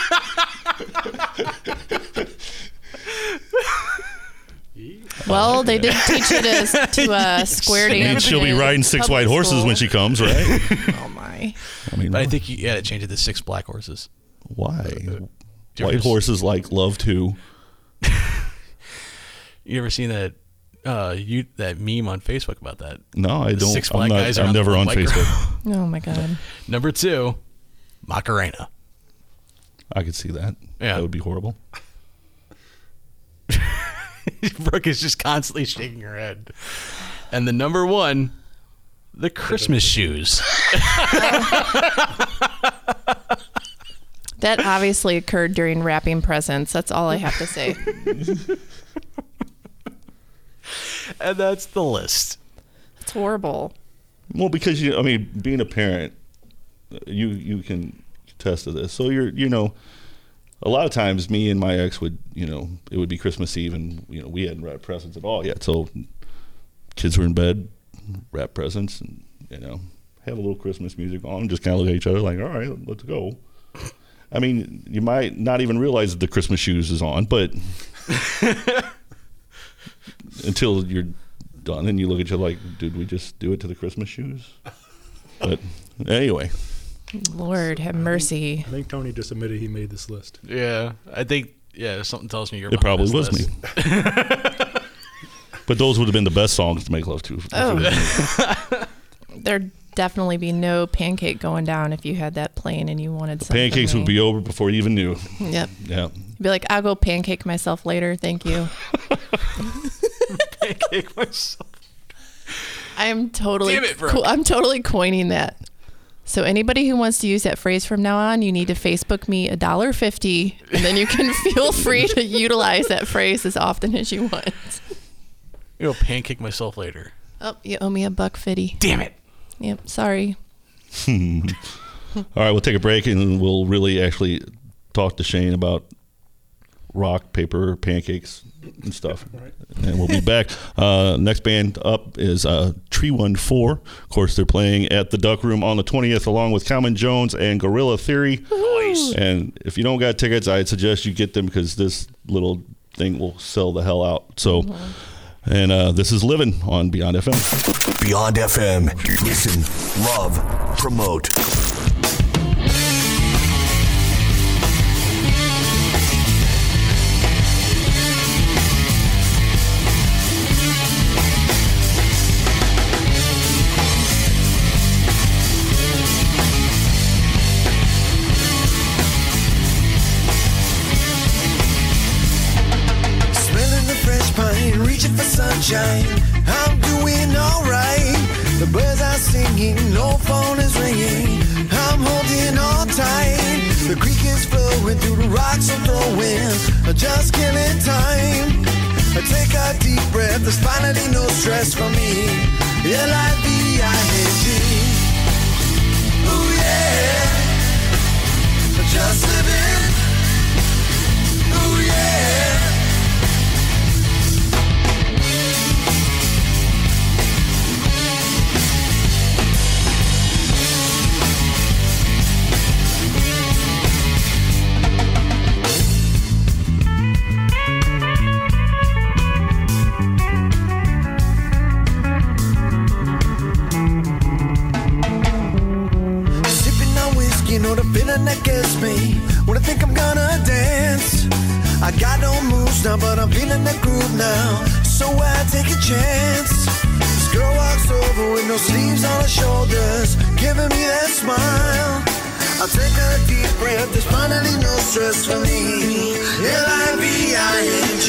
Well, they did teach you to to uh, <laughs> square I dance. mean, she'll be riding six white horses school. when she comes, right? <laughs> Oh my. I mean, but I think you got to change it to six black horses. why? you White ever- horses like love to. <laughs> You ever seen that uh, you that meme on Facebook about that? No, I The don't. Six I'm black not- guys. I'm the never on. Facebook. Oh my god. Number two, Macarena. I could see that. Yeah. That would be horrible. <laughs> Brooke is just constantly shaking her head. And the number one, the Christmas shoes. That obviously occurred during wrapping presents. That's all I have to say. <laughs> and that's the list. It's horrible. Well, because you, I mean, being a parent, you you can attest to this. So you're, you know, a lot of times, me and my ex would, you know, it would be Christmas Eve, and you know, we hadn't wrapped presents at all yet. So kids were in bed, wrap presents, and you know, have a little Christmas music on, and just kind of look at each other like, all right, let's go. I mean, you might not even realize that the Christmas shoes is on, but <laughs> until you're done and you look at you like, did we just do it to the Christmas shoes? But anyway, Lord have mercy. I think Tony just admitted he made this list. Yeah, I think yeah. Something tells me you're. it probably this was me. list. <laughs> but those would have been the best songs to make love to. Oh. <laughs> There'd definitely be no pancake going down if you had that playing and you wanted something. Pancakes would be over before you even knew. Yep. Yeah. You'd be like, I'll go pancake myself later. Thank you. <laughs> Pancake myself. I am totally Damn it, Brooke. co- I'm totally coining that. So anybody who wants to use that phrase from now on, you need to Facebook me a dollar fifty, and then you can <laughs> feel free to utilize that phrase as often as you want. You'll pancake myself later. Oh, you owe me a buck fifty. Damn it. Yep. Sorry. <laughs> All right, we'll take a break and we'll really actually talk to Shane about rock, paper, pancakes, and stuff. And we'll be <laughs> back. Uh, next band up is uh, Tree One Four. Of course, they're playing at the Duck Room on the twentieth, along with Common Jones and Gorilla Theory. Nice. And if you don't got tickets, I'd suggest you get them because this little thing will sell the hell out. So. And uh, this is Living on Beyond FM. Beyond FM. Listen, love, promote. Reaching for sunshine. I'm doing alright. The birds are singing, no phone is ringing. I'm holding on tight. The creek is flowing through the rocks and the winds. I'm. Just killing time. I take a deep breath, there's finally no stress for me. L-I-V-I-N-G. Ooh yeah. Just living. Me. When I think I'm gonna dance, I got no moves now, but I'm feeling the groove now. So I take a chance. This girl walks over with no sleeves on her shoulders, giving me that smile. I take a deep breath, there's finally no stress for me. L-I-V-I-N-G.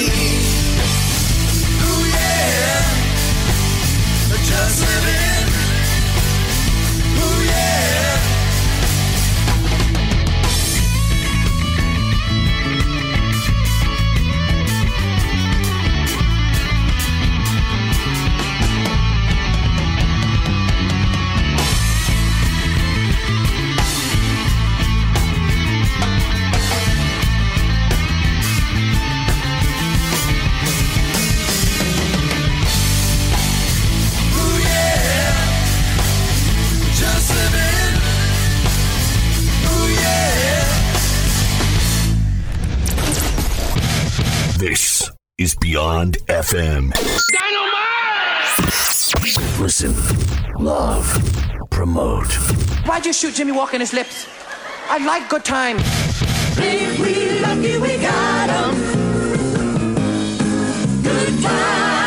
Ooh yeah, just living. Beyond FM. Listen, love, promote. Why'd you shoot Jimmy Walker in his lips? I like good time. Ain't we lucky we got 'em? Good time.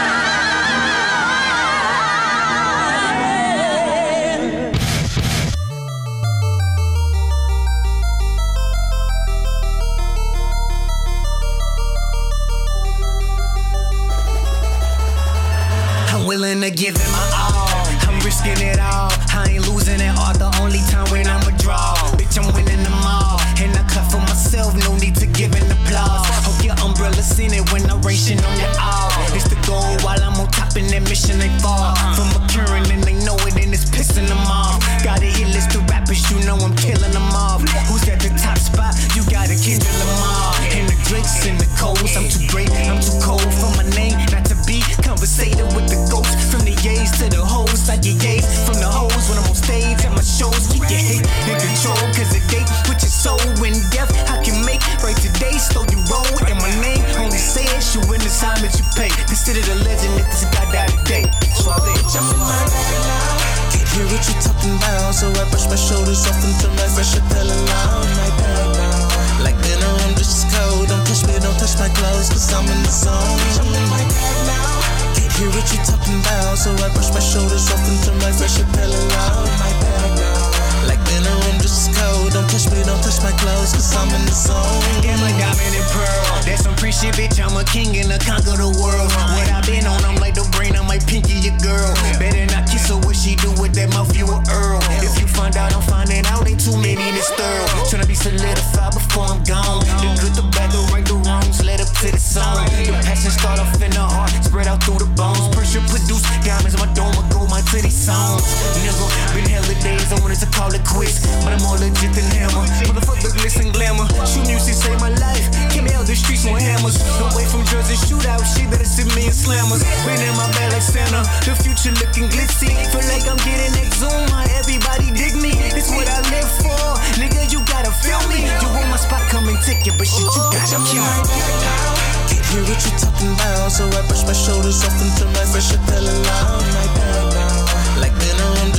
Top in that mission they fall. Uh-huh. From a current and they know it and it's pissing them off. Got a hit list of rappers, you know I'm killing them off. Who's at the top spot? You gotta a Kendrick Lamar. And the Drakes and the Coles. I'm too great, I'm too cold for my name not to be conversating with the ghosts. From the yays to the hoes, I get yays from the hoes when I'm on stage at my shows. Keep your hate in control, cause a date with your soul in death I can make right today. Slow you roll, and my name only says you in the time that you pay. Considered a legend Now. Can't hear what you talking so I brush my shoulders off until my fresh bag now. Like dinner, I'm just cold. Don't touch me, don't touch my clothes, cause I'm in the zone. Can't hear what you talking so I brush my shoulders off until my fresh bag now. Like dinner, I'm just cold. Don't touch me, don't touch my clothes, cause I'm in the zone. Damn, like diamond and pearl. That's some free shit, bitch. I'm a king and I conquer the world. Started to call it quits, but I'm more legit than hammer. Motherfuck the glitz and glamour. Shoot music saved my life. Came out the streets on hammers. No way from drugs and shootouts. Shit better see me in slammers. Been in my bag like Santa. The future looking glitzy. Feel like I'm getting exuma. Everybody dig me. It's what I live for. Nigga, you gotta feel me. You want my spot, come and take it, but shit, you gotta kill me. Hear what you talking about, so I brush my shoulders off and turn my fresh Chappelle loud. My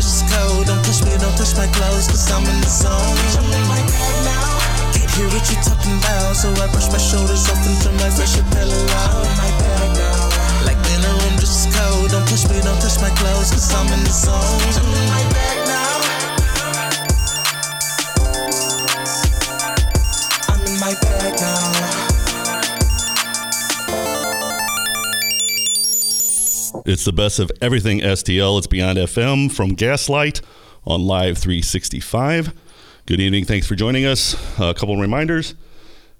is cold. Don't touch me, don't touch my clothes, cause I'm in the zone. My bad now. Can't hear what you talking about, so I brush my shoulders off turn my fresh now. Like been around this is cold. Don't touch me, don't touch my clothes, cause I'm in the zone. I'm in my bad now. It's the best of everything STL. It's Beyond FM from Gaslight on Live 365. Good evening. Thanks for joining us. a couple of reminders.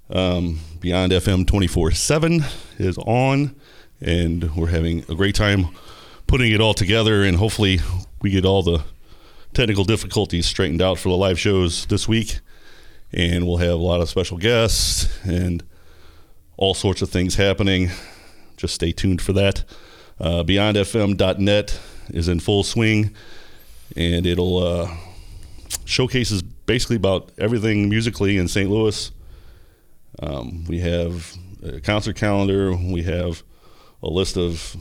Um, Beyond FM 24 7 is on, and we're having a great time putting it all together. And hopefully, we get all the technical difficulties straightened out for the live shows this week. And we'll have a lot of special guests and all sorts of things happening. Just stay tuned for that. Uh, BeyondFM.net is in full swing, and it'll uh, showcases basically about everything musically in St. Louis. Um, we have a concert calendar. We have a list of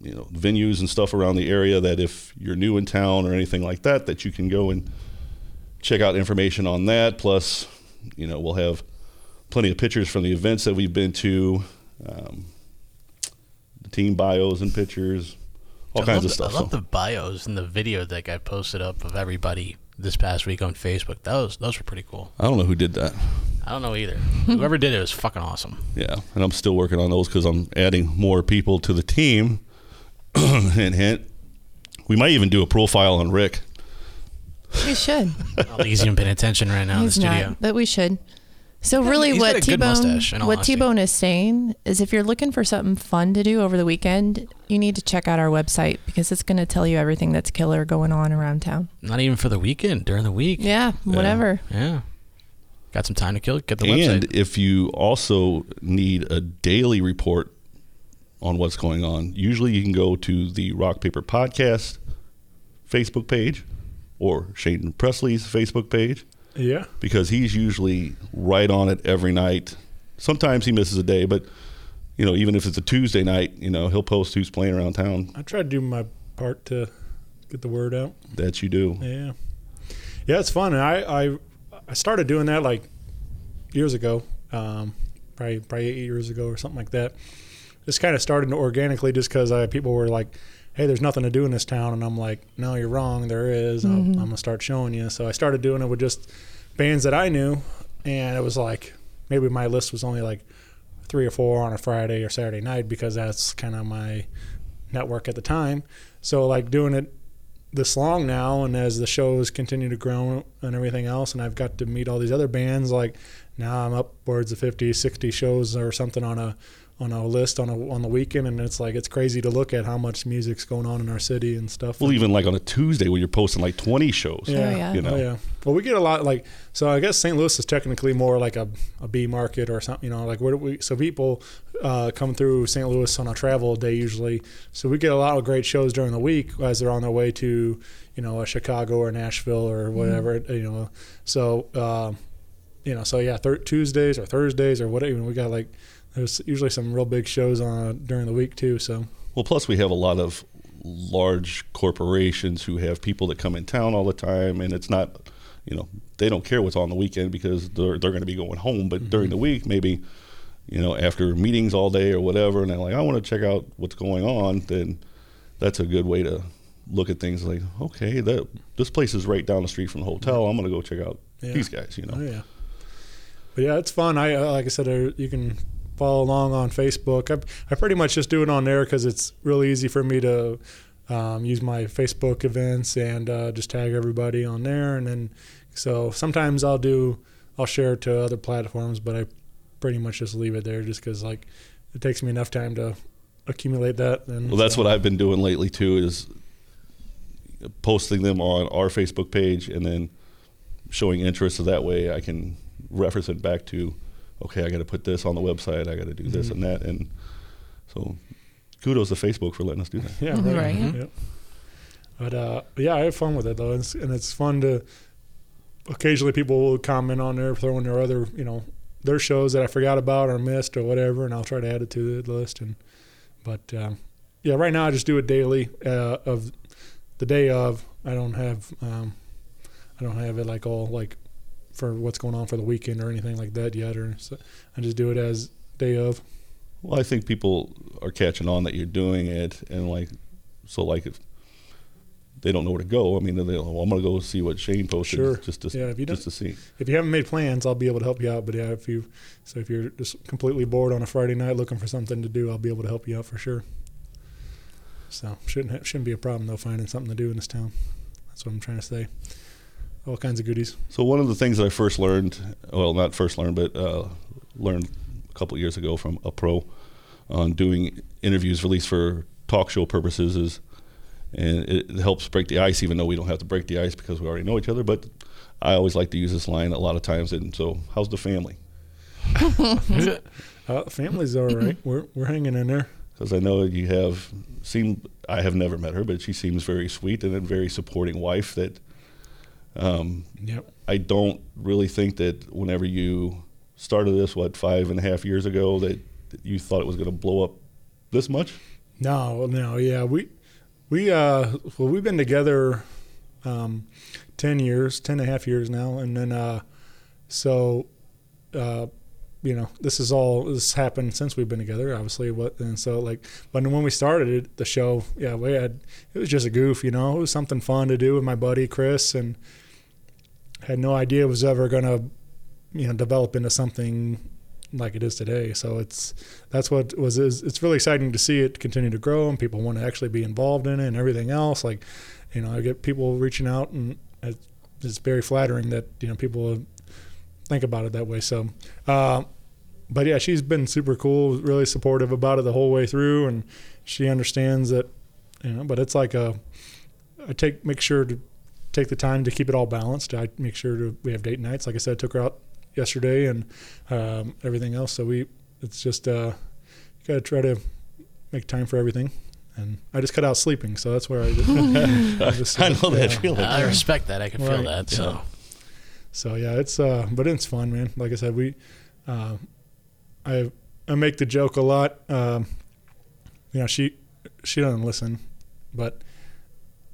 you know venues and stuff around the area that if you're new in town or anything like that, that you can go and check out information on that. Plus, you know, we'll have plenty of pictures from the events that we've been to. Um, team bios and pictures, all I kinds of the- stuff. I love So- the bios and the video that got posted up of everybody this past week on Facebook. Those those were pretty cool. I don't know who did that. I don't know either. Whoever did it was fucking awesome. Yeah, and I'm still working on those because I'm adding more people to the team. <clears throat> hint, hint. We might even do a profile on Rick. We should. I don't think he's even paying attention right now He's in the studio. not, but we should. So got- really, what a T good Bone mustache, in all what. T Bone is saying is, if you're looking for something fun to do over the weekend, you need to check out our website because it's going to tell you everything that's killer going on around town. Not even for the weekend, during the week. Yeah, whatever. Yeah. Got some time to kill? Get the website. and website. if you also need a daily report on what's going on, usually you can go to the Rock Paper Podcast Facebook page or Shane Presley's Facebook page. Yeah. Because he's usually right on it every night. Sometimes he misses a day, but you know, even if it's a Tuesday night, you know, he'll post who's playing around town. I try to do my part to get the word out. That you do. Yeah, yeah, it's fun. And I I I started doing that like years ago, um, probably probably eight years ago or something like that. Just kind of started organically, just because I people were like, "Hey, there's nothing to do in this town," and I'm like, "No, you're wrong. There is. Mhm. I'm, I'm gonna start showing you." So I started doing it with just bands that I knew, and it was like maybe my list was only like three or four on a Friday or Saturday night because that's kind of my network at the time. So like doing it this long now, and as the shows continue to grow and everything else, and I've got to meet all these other bands, like now I'm upwards of 50, 60 shows or something on a on a list on a on the weekend, and it's like it's crazy to look at how much music's going on in our city and stuff. Well, even like on a Tuesday when you're posting like 20 shows. Yeah, You know, Oh, yeah. Well, we get a lot like so. I guess St. Louis is technically more like a, a B market or something. You know, like where do we? So people uh, come through St. Louis on a travel day usually. So we get a lot of great shows during the week as they're on their way to you know a Chicago or Nashville or whatever. You know, so uh, you know, so yeah, thir- Tuesdays or Thursdays or whatever. We got like there's usually some real big shows on during the week too. So Well, plus we have a lot of large corporations who have people that come in town all the time, and it's not, you know, they don't care what's on the weekend because they're they're going to be going home. But during the week, maybe, you know, after meetings all day or whatever, and they're like, I want to check out what's going on. Then that's a good way to look at things. Like, okay, that this place is right down the street from the hotel. I'm going to go check out Yeah. these guys. You know. Oh, yeah. But yeah, it's fun. I uh, like I said, uh, you can follow along on Facebook. I, I pretty much just do it on there because it's really easy for me to um, use my Facebook events and uh, just tag everybody on there. And then so sometimes I'll do I'll share it to other platforms, but I pretty much just leave it there just because like it takes me enough time to accumulate that. And Well, that's so- what I've been doing lately too. Is posting them on our Facebook page and then showing interest so that way I can reference it back to okay I got to put this on the website I got to do this Mhm. and that and so kudos to Facebook for letting us do that Yeah, right. Yep. But uh, yeah, I have fun with it though, and it's, and it's fun to. Occasionally, people will comment on there, throwing their other, you know, their shows that I forgot about or missed or whatever, and I'll try to add it to the list. And but um, yeah, right now I just do it daily. Uh, of the day of, I don't have, um, I don't have it like all like for what's going on for the weekend or anything like that yet. Or so I just do it as day of. Well, I think people are catching on that you're doing it, and like, so like if they don't know where to go, I mean, they well, I'm gonna go see what Shane posted, Sure. just to yeah, if you just to see. If you haven't made plans, I'll be able to help you out. But yeah, if you so if you're just completely bored on a Friday night looking for something to do, I'll be able to help you out for sure. So shouldn't ha- shouldn't be a problem though finding something to do in this town. That's what I'm trying to say. All kinds of goodies. So one of the things that I first learned, well, not first learned, but uh, learned a couple of years ago from a pro on doing interviews, at least for talk show purposes, is and it, it helps break the ice, even though we don't have to break the ice because we already know each other. But I always like to use this line a lot of times. And so, how's the family? <laughs> uh, family's all right. We're we're hanging in there. Because I know you have seemed I have never met her, but she seems very sweet and a very supporting wife. That um, Yep. I don't really think that whenever you started this, what five and a half years ago, that, that you thought it was going to blow up this much. No, no, yeah, we we uh well we've been together um 10 years, 10 and a half years now and then uh so uh you know, this is all this happened since we've been together, obviously. What and so like, but when we started it, the show, yeah, we had it was just a goof, you know, it was something fun to do with my buddy Chris, and had no idea it was ever gonna, you know, develop into something like it is today. So it's that's what was it's really exciting to see it continue to grow and people want to actually be involved in it and everything else. Like, you know, I get people reaching out and it's, it's very flattering that you know people think about it that way. So, uh, but yeah, she's been super cool, really supportive about it the whole way through, and she understands that, you know. But it's like a, I take make sure to take the time to keep it all balanced. I make sure to we have date nights. Like I said, I took her out yesterday and um, everything else. So we, it's just uh, got to try to make time for everything. And I just cut out sleeping, so that's where I. <laughs> I, just, <laughs> I know that feeling. I respect that. I can feel Right, that. yeah. So. So yeah, it's uh, but it's fun, man. Like I said, we, uh, I I make the joke a lot. Um, you know, she she doesn't listen, but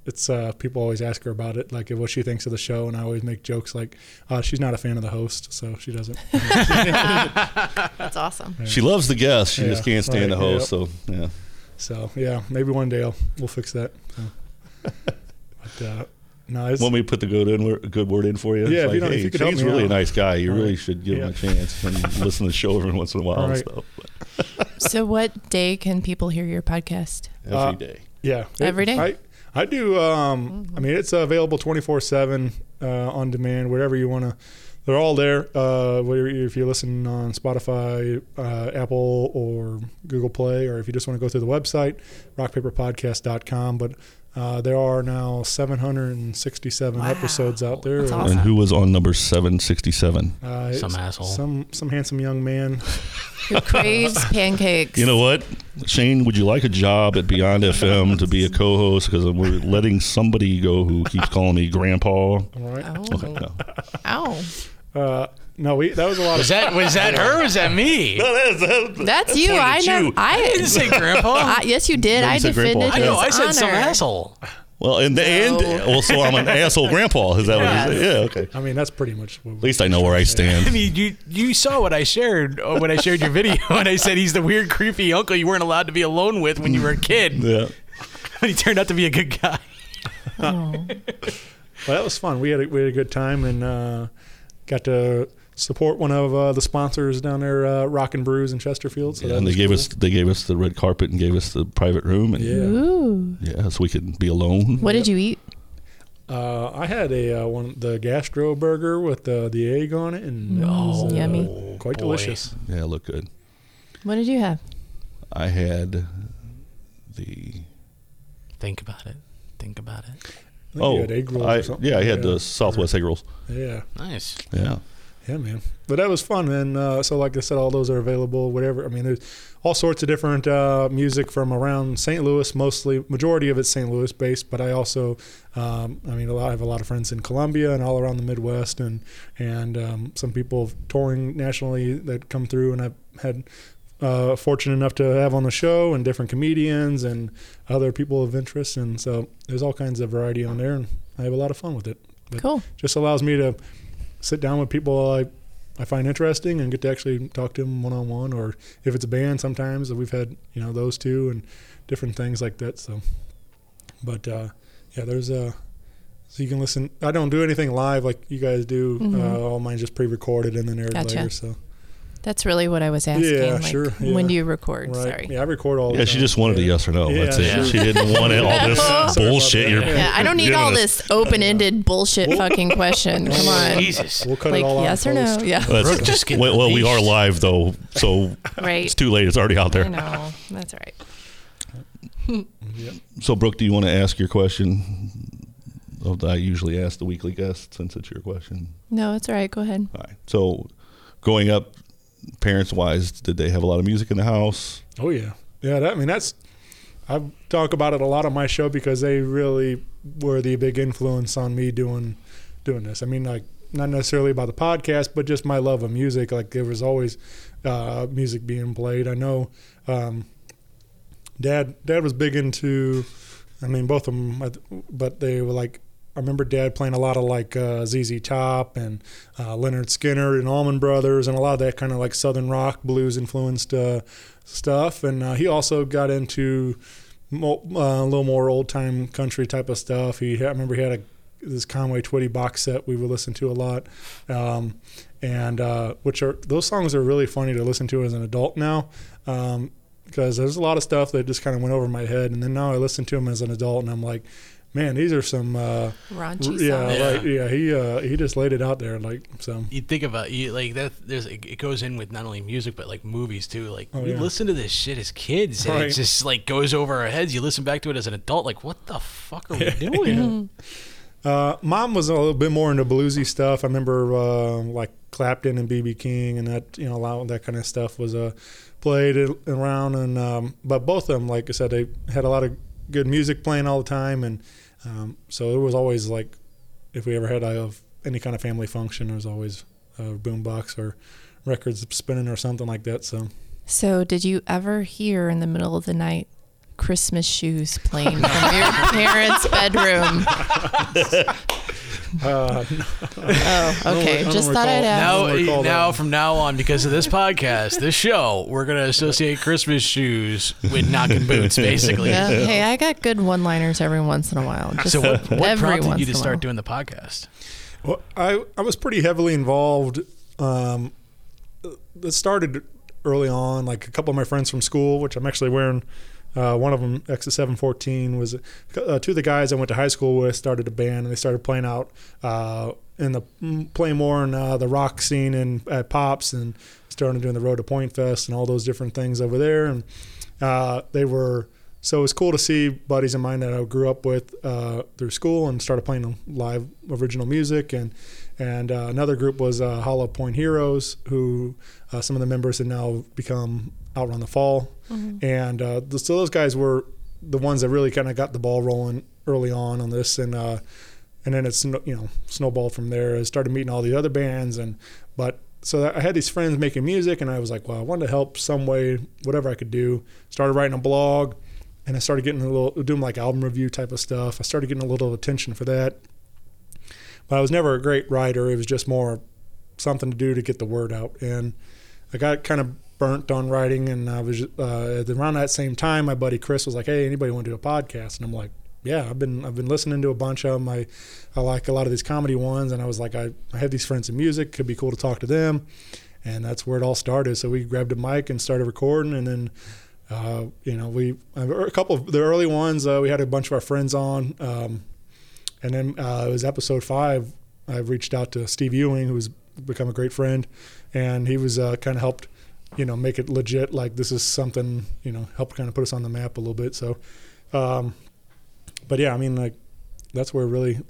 it's uh, people always ask her about it, like what she thinks of the show, and I always make jokes like, uh, she's not a fan of the host, so she doesn't. <laughs> That's awesome. She loves the guest. She Yeah, just can't stand right, the host. yep. So yeah. So yeah, maybe one day I'll, we'll fix that. So. <laughs> but uh, no, it's, Want me to put the good in good word in for you? Yeah, It's if you like, don't- if you could help Shane's me really out. a nice guy. You All really right. should give him a chance and <laughs> listen to the show every once in a while All and right. stuff. So, what day can people hear your podcast? Every Uh, day. Yeah, Every day? I I do. Um, I mean, it's available twenty four seven uh, on demand, wherever you want to. They're all there. Uh, if you listen on Spotify, uh, Apple, or Google Play, or if you just want to go through the website, rockpaperpodcast.com. But uh, there are now 767 episodes out there. That's And, awesome. And who was on number seven sixty seven? uh, Some asshole. Some some handsome young man. <laughs> Who craves <laughs> pancakes? You know what, Shane? Would you like a job at Beyond <laughs> FM to be a co-host? Because we're letting somebody go who keeps calling me Grandpa. All right. Okay, no. Ow. Uh, no, we that was a lot Was of that was that her? Was that me? <laughs> That's you. I know. I <laughs> didn't say grandpa. I, yes, you did. No, I said grandpa. defended I know. I his said some asshole. Well, and and well, so I'm an asshole grandpa. Is that what it is? Yeah. Okay. I mean, that's pretty much what At least I know where I stand. I mean, you you saw what I shared uh, when I shared your video, <laughs> and I said he's the weird, creepy uncle you weren't allowed to be alone with when you were a kid. Yeah. But he turned out to be a good guy. Oh. Well, that was fun. We had a, we had a good time and uh, got to support one of uh, the sponsors down there, uh, Rockin' Brews in Chesterfield. So Yeah, and they gave cool. us they gave us the red carpet and gave us the private room and Yeah. Ooh. yeah, so we could be alone. What did you eat? Uh, I had a uh, one the gastro burger with uh, the egg on it, and it was, uh, yummy. quite boy. delicious. Yeah, it looked good. What did you have? I had the Think about it. Think about it. think oh, he had egg rolls I- or something. yeah, he had Yeah. the Southwest egg rolls. Yeah. Nice. Yeah. Yeah, man. But that was fun, man. Uh, so, like I said, all those are available. Whatever. I mean, there's all sorts of different uh, music from around St. Louis. Mostly, majority of it's St. Louis based. But I also, um, I mean, a lot, I have a lot of friends in Columbia and all around the Midwest, and and um, some people touring nationally that come through. And I've had uh, fortunate enough to have on the show, and different comedians and other people of interest. And so there's all kinds of variety on there, and I have a lot of fun with it. But Cool. Just allows me to sit down with people I I find interesting and get to actually talk to them one on one, or if it's a band, sometimes we've had you know those two and different things like that. So, but uh, yeah, there's a so you can listen. I don't do anything live like you guys do. Mhm. Uh, all mine's just pre-recorded and then aired Gotcha. later. So That's really what I was asking. yeah, like, sure. When do you record? Right. Sorry. Yeah, I record all. Yeah, the she just wanted a yes or no. That's Yeah, it. sure. She didn't want it, all this <laughs> bullshit. You're Yeah, I don't need all us. this open-ended bullshit fucking <laughs> question. Come on. Jesus. We'll cut like it all out yes in or no? Yeah. That's- Brooke just getting well, well, we are live though, so Right. it's too late. It's already out there. I know. That's all right. So, Brooke, do you want to ask your question? I usually ask the weekly guest since it's your question. No, it's all right. Go ahead. All right. So, growing up, parents wise, did they have a lot of music in the house? Oh yeah, yeah. That, I mean, that's I talk about it a lot on my show because they really were the big influence on me doing doing this. I mean, like not necessarily about the podcast, but just my love of music. Like there was always uh, music being played. I know um, dad dad was big into. I mean, both of them, but they were like. I remember Dad playing a lot of like uh, ZZ Top and uh, Lynyrd Skynyrd and Allman Brothers and a lot of that kind of like Southern rock blues influenced uh, stuff. And uh, he also got into mo- uh, a little more old time country type of stuff. He I remember he had a this Conway Twitty box set we would listen to a lot, um, and uh, which are those songs are really funny to listen to as an adult now. Um, because there's a lot of stuff that just kind of went over my head, and then now I listen to them as an adult, and I'm like, man, these are some uh, Raunchy yeah, songs. like yeah, he uh, he just laid it out there, like so. You think about you like that. There's it it goes in with not only music but like movies too. Like Oh, we yeah. listen to this shit as kids, and Right. it just like goes over our heads. You listen back to it as an adult, like what the fuck are we <laughs> doing? <laughs> Uh, Mom was a little bit more into bluesy stuff. I remember uh, like Clapton and BB King and that you know a lot of that kind of stuff was uh, played around. And um, but both of them, like I said, they had a lot of good music playing all the time, and um, so it was always like if we ever had a, any kind of family function, there was always a boombox or records spinning or something like that. So So, did you ever hear in the middle of the night Christmas shoes playing from your <laughs> parents' bedroom? <laughs> uh, <laughs> Oh, okay. I Just thought I'd ask. now, now from now on, because of this podcast, this show, we're gonna associate Christmas shoes with knocking boots, basically. Yeah, hey, I got good one-liners every once in a while. Just So what, what every prompted you to start doing the podcast? Well, I I was pretty heavily involved. Um, it started early on. Like a couple of my friends from school, which I'm actually wearing. Uh, one of them, Exit 714, was uh, two of the guys I went to high school with. Started a band, and they started playing out uh, in the playing more in uh, the rock scene and at Pops, and started doing the Road to Point Fest and all those different things over there. And uh, they were so it was cool to see buddies of mine that I grew up with uh, through school and started playing live original music. And and another group was Hollow Point Heroes, who some of the members have now become Outrun the Fall. And uh, th- so those guys were the ones that really kind of got the ball rolling early on on this. And uh, and then it's you know snowballed from there. I started meeting all the other bands and but so I had these friends making music and I was like, well, I wanted to help some way, whatever I could do. Started writing a blog and I started getting a little doing like album review type of stuff. I started getting a little attention for that. But I was never a great writer. It was just more something to do to get the word out. And I got kind of burnt on writing and I was uh, around that same time my buddy Chris was like, "Hey, anybody want to do a podcast?" And I'm like, yeah, I've been I've been listening to a bunch of them. I I like a lot of these comedy ones, and I was like, I, I have these friends in music. Could be cool to talk to them, and that's where it all started. So we grabbed a mic and started recording, and then. Uh, you know, we a couple of the early ones. Uh, we had a bunch of our friends on, um, and then uh, it was episode five. I reached out to Steve Ewing, who's become a great friend, and he was uh, kind of helped, you know, make it legit. Like this is something, you know, helped kind of put us on the map a little bit. So, um, but yeah, I mean, like that's where really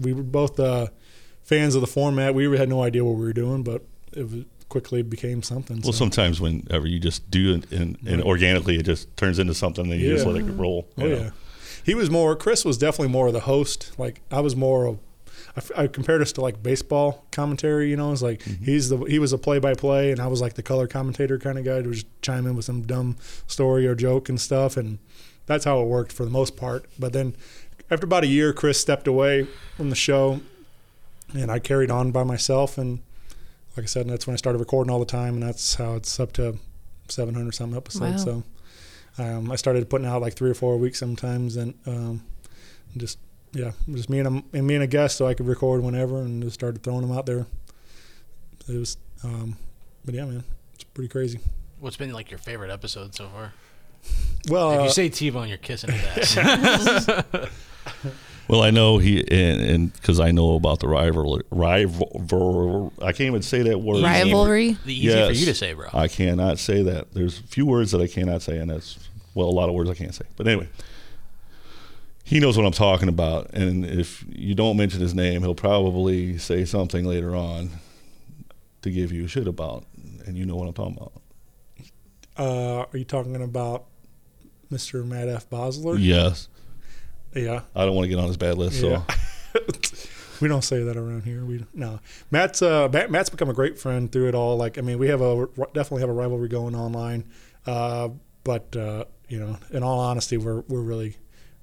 we were both uh, fans of the format. We had no idea what we were doing, but it was- quickly became something. Well, so. sometimes whenever you just do it and, and organically, it just turns into something, and you just let it roll. Oh know? yeah, he was more. Chris was definitely more of the host. Like I was more of. I, f- I compared us to like baseball commentary. You know, it's like Mm-hmm. he's the he was a play by play, and I was like the color commentator kind of guy to just chime in with some dumb story or joke and stuff, and that's how it worked for the most part. But then after about a year, Chris stepped away from the show, and I carried on by myself. And like I said, that's when I started recording all the time, and that's how it's up to 700 some episodes. Wow. So um, I started putting out like three or four a week sometimes, and um, just yeah, just me and a, and me and a guest, so I could record whenever, and just started throwing them out there. It was, um, but yeah, man, it's pretty crazy. What's been like your favorite episode so far? Well, if uh, you say T-Bone, you're kissing his ass. <laughs> <laughs> Well, I know he and because I know about the rival rival. I can't even say that word. Rivalry? The easy for you to say, bro. I cannot say that. There's a few words that I cannot say, and that's well, a lot of words I can't say. But anyway, he knows what I'm talking about, and if you don't mention his name, he'll probably say something later on to give you shit about, and you know what I'm talking about. uh, are you talking about Mr. Matt F. Bosler? Yes. Yeah. I don't want to get on his bad list, so. <laughs> we don't say that around here. We no. Matt's uh, Matt, Matt's become a great friend through it all. Like I mean, we have a definitely have a rivalry going online, uh, but uh, you know, in all honesty, we're we're really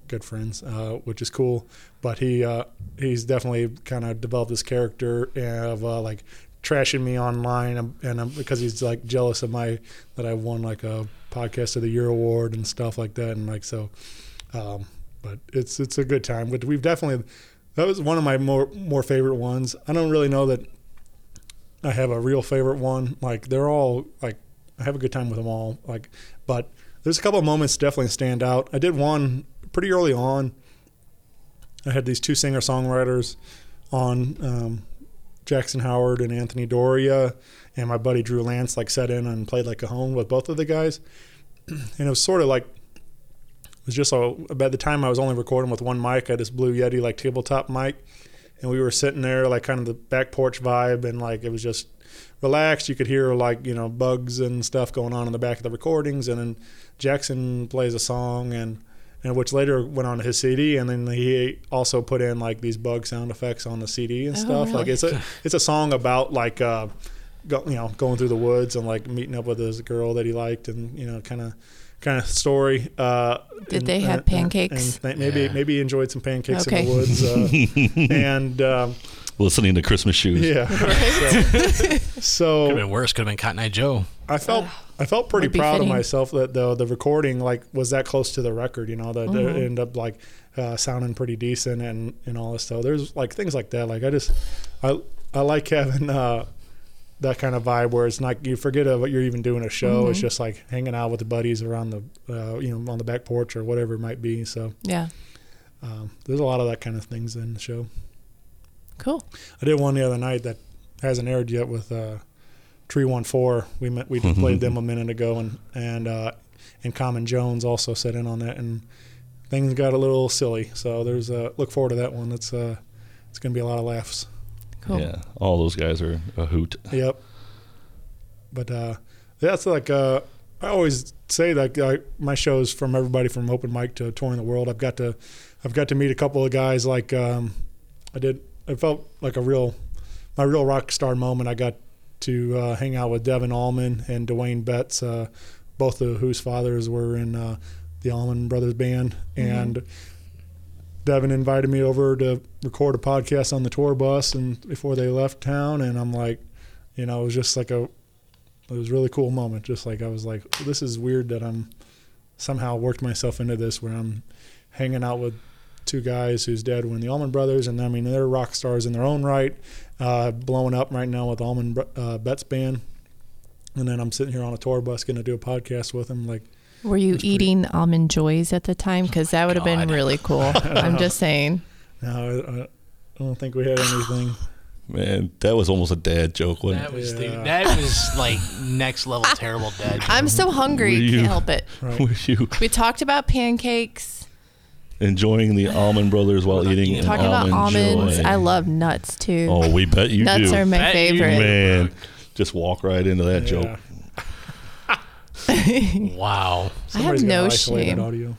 good friends, uh, which is cool. But he uh, he's definitely kind of developed this character of uh, like trashing me online, and, and um, because he's like jealous of my that I won like a podcast of the year award and stuff like that, and like so. Um, but it's it's a good time. But we've definitely that was one of my more more favorite ones. I don't really know that I have a real favorite one. Like they're all like I have a good time with them all. Like, but there's a couple of moments definitely stand out. I did one pretty early on. I had these two singer songwriters on um, Jackson Howard and Anthony Doria, and my buddy Drew Lance like sat in and played like a home with both of the guys, and it was sort of like it was just a, about the time I was only recording with one mic. I had this Blue Yeti like tabletop mic, and we were sitting there like kind of the back porch vibe, and like it was just relaxed. You could hear like you know bugs and stuff going on in the back of the recordings, and then Jackson plays a song and. And which later went on to his CD, and then he also put in like these bug sound effects on the CD and Oh, stuff. Like it's a it's a song about like uh, go, you know going through the woods and like meeting up with this girl that he liked, and you know kind of kind of story. Uh, Did and- they have and- pancakes? And, maybe Yeah. maybe he enjoyed some pancakes Okay. in the woods. Uh, <laughs> and um, Listening to Christmas shoes. yeah, <laughs> Could so, could have been worse. Could have been Cotton Eye Joe. I felt I felt pretty proud fitting. of myself that the the recording like was that close to the record. You know that Mhm. it ended up like uh, sounding pretty decent and and all this stuff. There's like things like that. Like I just I I like having. Uh, that kind of vibe where it's not you forget what you're even doing a show. It's Mhm. just like hanging out with the buddies around the uh, you know on the back porch or whatever it might be. So Yeah. um, there's a lot of that kind of things in the show. Cool. I did one the other night that hasn't aired yet with uh, Tree One Four. We met, we just played them a minute ago, and and uh, and Common Jones also set in on that, and things got a little silly. So there's a look forward to that one. It's uh, it's gonna be a lot of laughs. Cool. Yeah, all those guys are a hoot. Yep. But uh, that's like uh, I always say that uh, my shows from everybody from open mic to touring the world. I've got to I've got to meet a couple of guys like um, I did. It felt like a real my real rock star moment. I got to uh, hang out with Devin Allman and Duane Betts, uh, both of whose fathers were in uh, the Allman Brothers band, and Devin invited me over to record a podcast on the tour bus and before they left town. And I'm like, you know, it was just like a it was a really cool moment. Just like I was like, this is weird that I'm somehow worked myself into this where I'm hanging out with two guys whose dad were in the Allman Brothers. And I mean they're rock stars in their own right, uh, blowing up right now with Allman Bro- uh, Betts band. And then I'm sitting here on a tour bus going to do a podcast with him. like Were you eating almond joys at the time? Because that would have been really cool. <laughs> I'm just saying. no, I, I don't think we had anything. Man, that was almost a dad joke, wasn't That it? was Yeah. the, that was like next level terrible dad. joke. I'm so hungry. You- Can't help it. Right. <laughs> You? We talked about pancakes. Enjoying the almond brothers while eating an Talking about almond almonds, joy. I love nuts too. Oh, we bet you nuts do. are my favorite. Man, just walk right into that joke. <laughs> wow. I have no isolated shame. audio.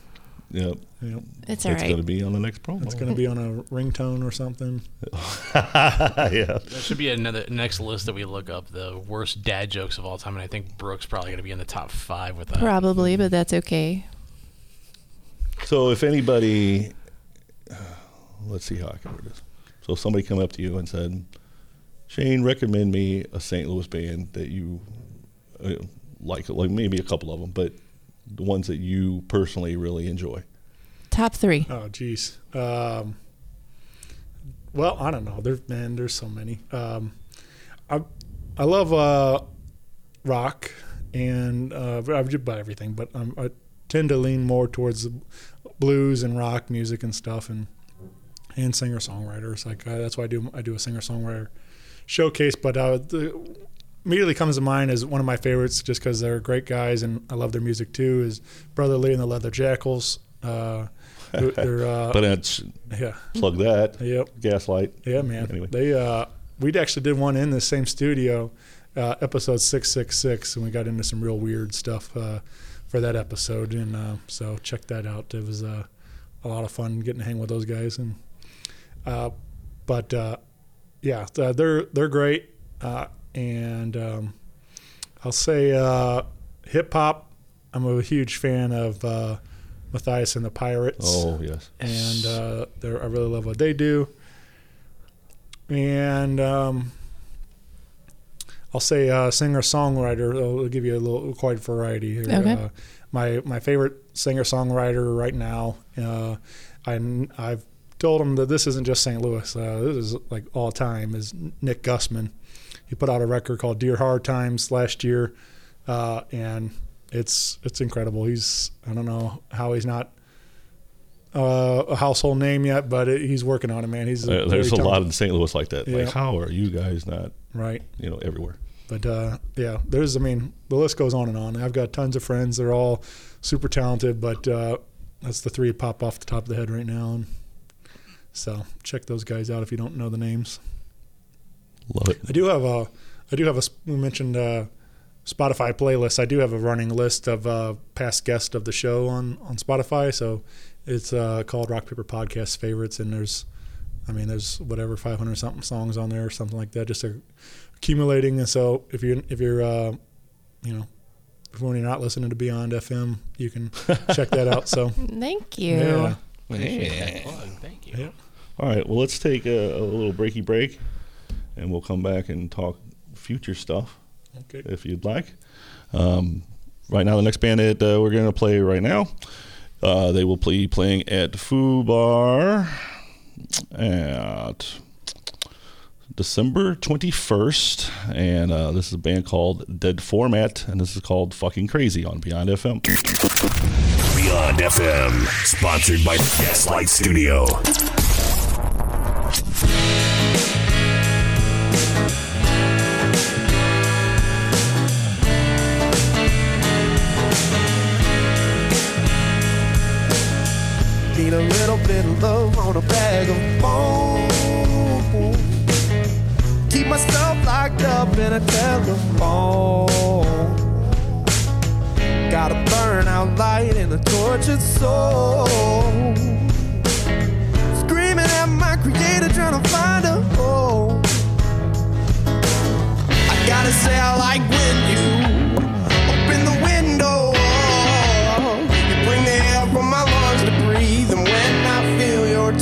Yep. Yep. It's It's all right. going to be on the next promo. It's going to be on a ringtone or something. <laughs> yeah. There should be another next list that we look up the worst dad jokes of all time, and I think Brooks probably going to be in the top five with that. Probably, but that's okay. So if anybody, let's see how I can word this. So if somebody come up to you and said, Shane, recommend me a St. Louis band that you uh, like, like maybe a couple of them, but the ones that you personally really enjoy. Top three. Oh, geez. Um, well, I don't know. There's man, there's so many. Um, I I love uh, rock and uh, I just about everything, but um, I tend to lean more towards the blues and rock music and stuff, and and singer songwriters. Like uh, that's why I do I do a singer songwriter showcase. But uh, the immediately comes to mind as one of my favorites, just because they're great guys and I love their music too. Is Brother Lee and the Leather Jackals. Uh, they're, <laughs> they're, uh, but it's yeah. plug that. Yep. Gaslight. Yeah, man. Anyway. They uh, we actually did one in the same studio, uh, episode six six six, and we got into some real weird stuff uh, for that episode. And uh, so check that out. It was uh, a lot of fun getting to hang with those guys. And uh, but uh, yeah, th- they're they're great. Uh, and um, I'll say uh, hip hop. I'm a huge fan of uh, Matthias and the Pirates. Oh, yes. And uh, they're, I really love what they do. And um, I'll say uh, singer songwriter. I'll give you a little quite variety here. Okay. Uh, my my favorite singer songwriter right now. Uh, I I've told him that this isn't just St. Louis. Uh, this is like all time. Is Nick Gussman. He put out a record called Dear Hard Times last year, uh, and it's it's incredible. He's I don't know how he's not uh, a household name yet, but it, he's working on it, man. He's Uh, there's a very lot in St. Louis like that. Yeah. Like, how are you guys not Right. You know, everywhere. But uh, yeah, there's I mean the list goes on and on. I've got tons of friends. They're all super talented, but uh, that's the three that pop off the top of the head right now. And so check those guys out if you don't know the names. Love it. I do have a, I do have a. We mentioned uh, Spotify playlist. I do have a running list of uh, past guests of the show on on Spotify. So it's uh, called Rock Paper Podcast Favorites, and there's, I mean, there's whatever 500 something songs on there or something like that, just uh, accumulating. And so if you're if you're, uh, you know. When you're not listening to Beyond FM, you can <laughs> check that out. So, Thank you. Yeah. Appreciate that plug. Thank you. Yeah. All right. Well, let's take a, a little breaky break, and we'll come back and talk future stuff. Okay. If you'd like. Um, right now, the next band that uh, we're going to play right now, uh, they will be playing at Foo Bar at December 21st. And uh, this is a band called Dead Format, and this is called Fucking Crazy on Beyond FM. Beyond FM, sponsored by Gaslight Studio. Need a little bit of love on a bag of bones. Keep myself locked up in a telephone. Got a burnout light and a tortured soul. Screaming at my creator, trying to find a home. I gotta say, I like when you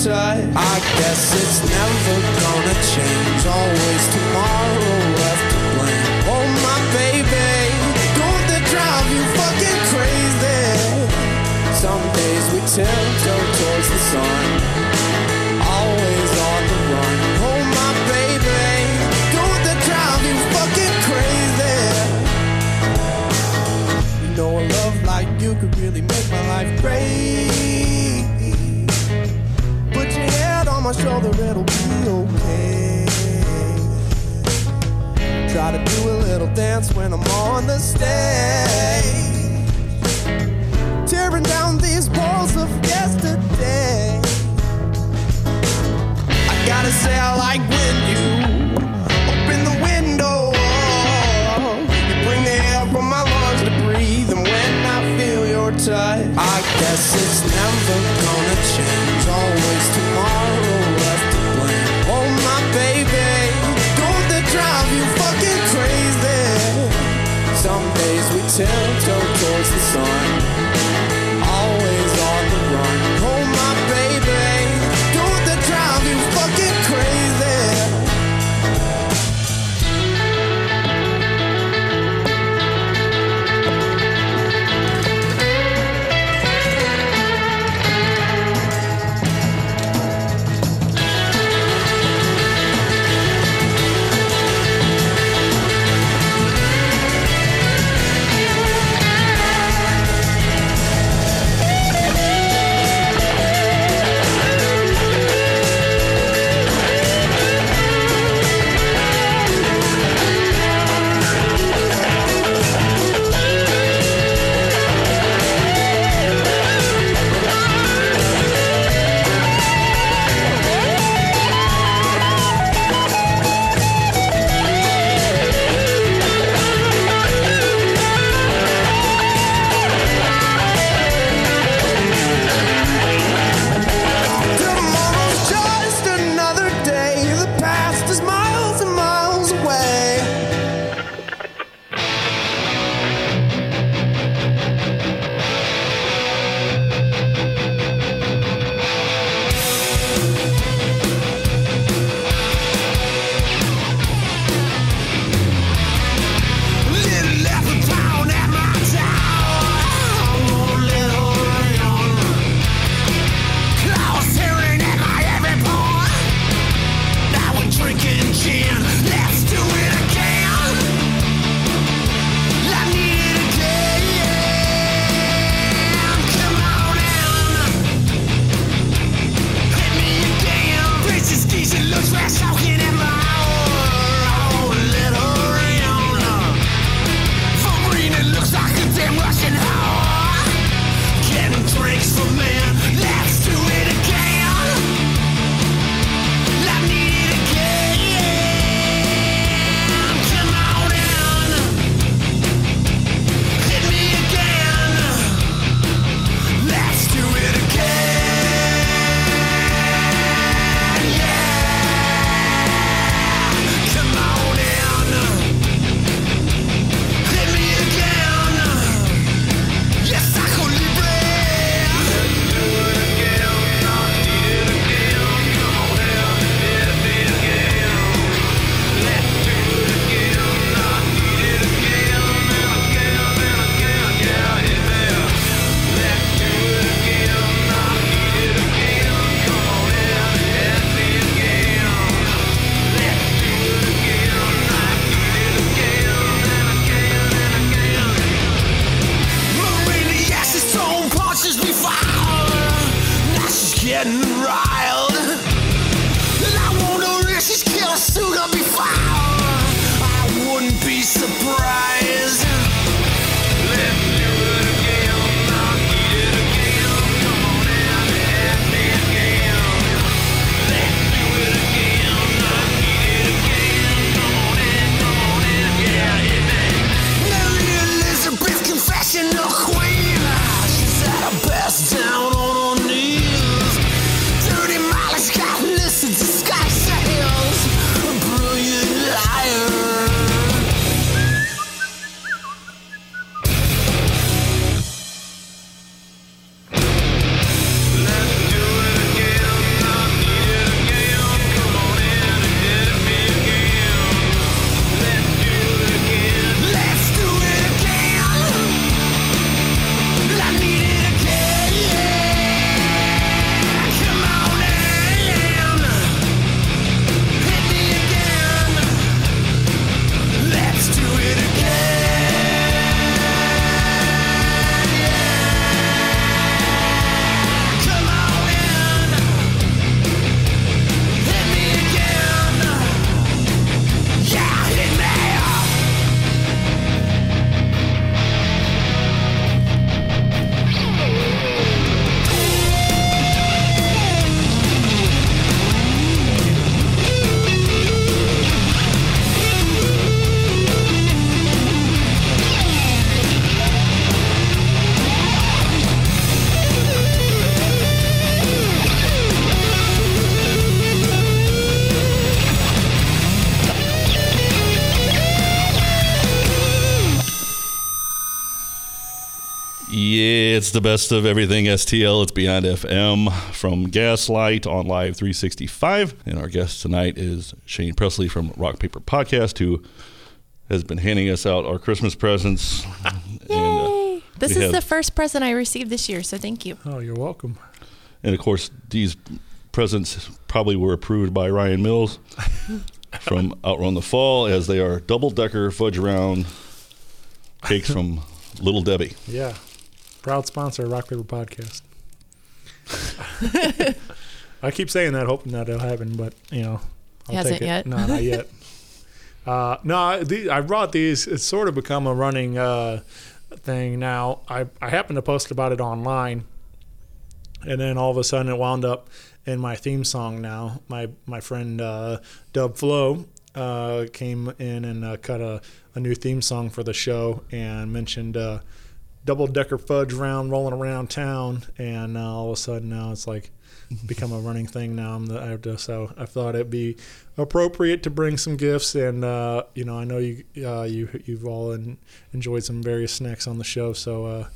feel I guess it's never gonna change. Always tomorrow left to blame. Oh my baby, don't that drive you fucking crazy? Some days we tiptoe towards the sun, always on the run. Oh my baby, don't that drive you fucking crazy? You know a love like you could really make my life great. my shoulder, it'll be okay. Try to do a little dance when I'm on the stage. Tearing down these walls of yesterday. I gotta say, I like when you open the window. You bring the air from my lungs to breathe, and when I feel your touch, I guess it's never gonna change. Always tomorrow. Tiptoe towards the sun. The best of everything STL. It's Beyond FM from Gaslight on Live 365. And our guest tonight is Shane Presley from Rock Paper Podcast, who has been handing us out our Christmas presents. <laughs> and, uh, This is have- the first present I received this year, so thank you. Oh, you're welcome. And of course, these presents probably were approved by Ryan Mills <laughs> from Outrun the Fall, as they are double decker fudge round cakes from Little Debbie. Yeah. Proud sponsor of Rock Paper Podcast. I keep saying that, hoping that it'll happen, but you know, I'll Hasn't take it. yet. No, not yet. <laughs> uh, no, I, the, I brought these. It's sort of become a running uh, thing now. I I happened to post about it online, and then all of a sudden it wound up in my theme song. Now my my friend uh, Dub Flo uh, came in and uh, cut a, a new theme song for the show and mentioned. Double decker fudge round rolling around town, and uh, all of a sudden now it's like <laughs> become a running thing now. I'm the, I have to, so I thought it'd be appropriate to bring some gifts, and uh, you know I know you uh, you you've all en- enjoyed some various snacks on the show, so uh,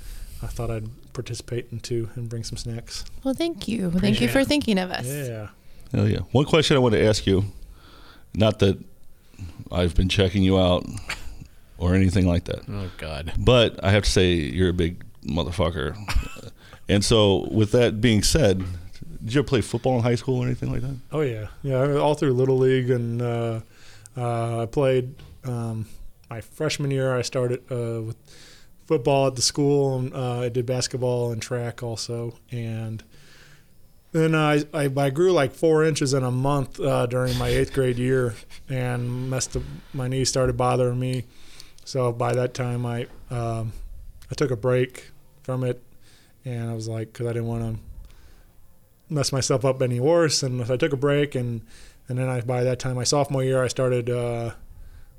I thought I'd participate in two and bring some snacks. Well, thank you. Thank you for thinking of us. Yeah. Oh yeah. One question I want to ask you, not that I've been checking you out or anything like that. Oh, God. But I have to say you're a big motherfucker. <laughs> and so with that being said, did you ever play football in high school or anything like that? Oh yeah, yeah. All through little league, and uh, uh, I played um, my freshman year. I started uh, with football at the school, and uh, I did basketball and track also. And then I, I I grew like four inches in a month uh, during my eighth grade year, and messed up. My knee started bothering me. So by that time, I um, I took a break from it, and I was like, because I didn't want to mess myself up any worse. And so I took a break, and and then I by that time, my sophomore year, I started uh,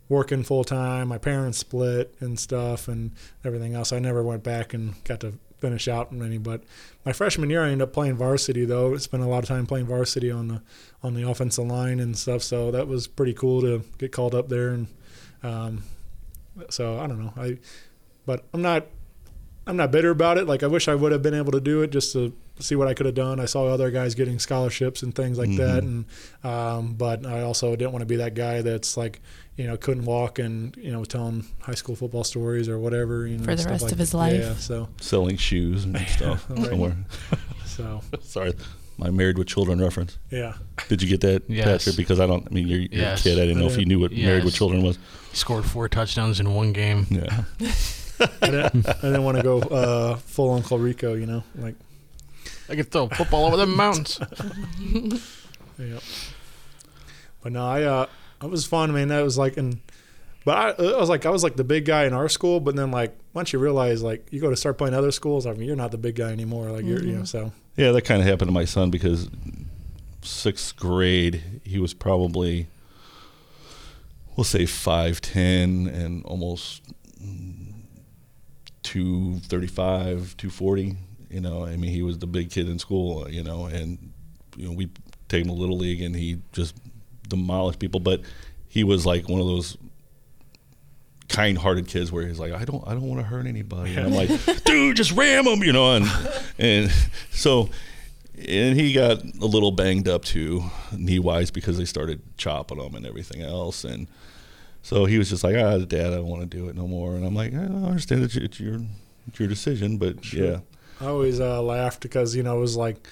working full time. My parents split and stuff, and everything else. I never went back and got to finish out any. But my freshman year, I ended up playing varsity though. Spent a lot of time playing varsity on the on the offensive line and stuff. So that was pretty cool to get called up there. And um, so I don't know. I but I'm not I'm not bitter about it. Like I wish I would have been able to do it just to see what I could have done. I saw other guys getting scholarships and things like that, and um, but I also didn't want to be that guy that's like you know couldn't walk and you know was telling high school football stories or whatever you know For the stuff rest like of his that. life. Yeah, so Selling shoes and <laughs> stuff somewhere. <laughs> So. <laughs> sorry, my married with children reference. Yeah. Did you get that, Yes. Patrick? Because I don't. I mean, you're, you're Yes. a kid. I didn't know if you knew what married with children was. He scored four touchdowns in one game. Yeah. <laughs> I didn't, I didn't want to go uh, full Uncle Rico, you know, like I could throw football over the mountains. <laughs> yeah. But no, I uh, it was fun, man. That was like, and but I, I was like, I was like the big guy in our school. But then like once you realize like you go to start playing other schools, I mean, you're not the big guy anymore. Like you're, you know, Mhm. so Yeah, that kind of happened to my son because sixth grade, he was probably, we'll say 5'10 and almost 235, 240. You know, I mean, he was the big kid in school, you know, and, you know, we take him to Little League and he just demolished people. But he was like one of those kind-hearted kids where he's like, I don't, I don't want to hurt anybody. And I'm like, <laughs> dude, just ram him, you know. And and so, and he got a little banged up too, knee-wise, because they started chopping him and everything else. And so he was just like, ah, Dad, I don't want to do it no more. And I'm like, I understand it's, it's your, it's your decision, but yeah. I always uh, laughed because you know it was like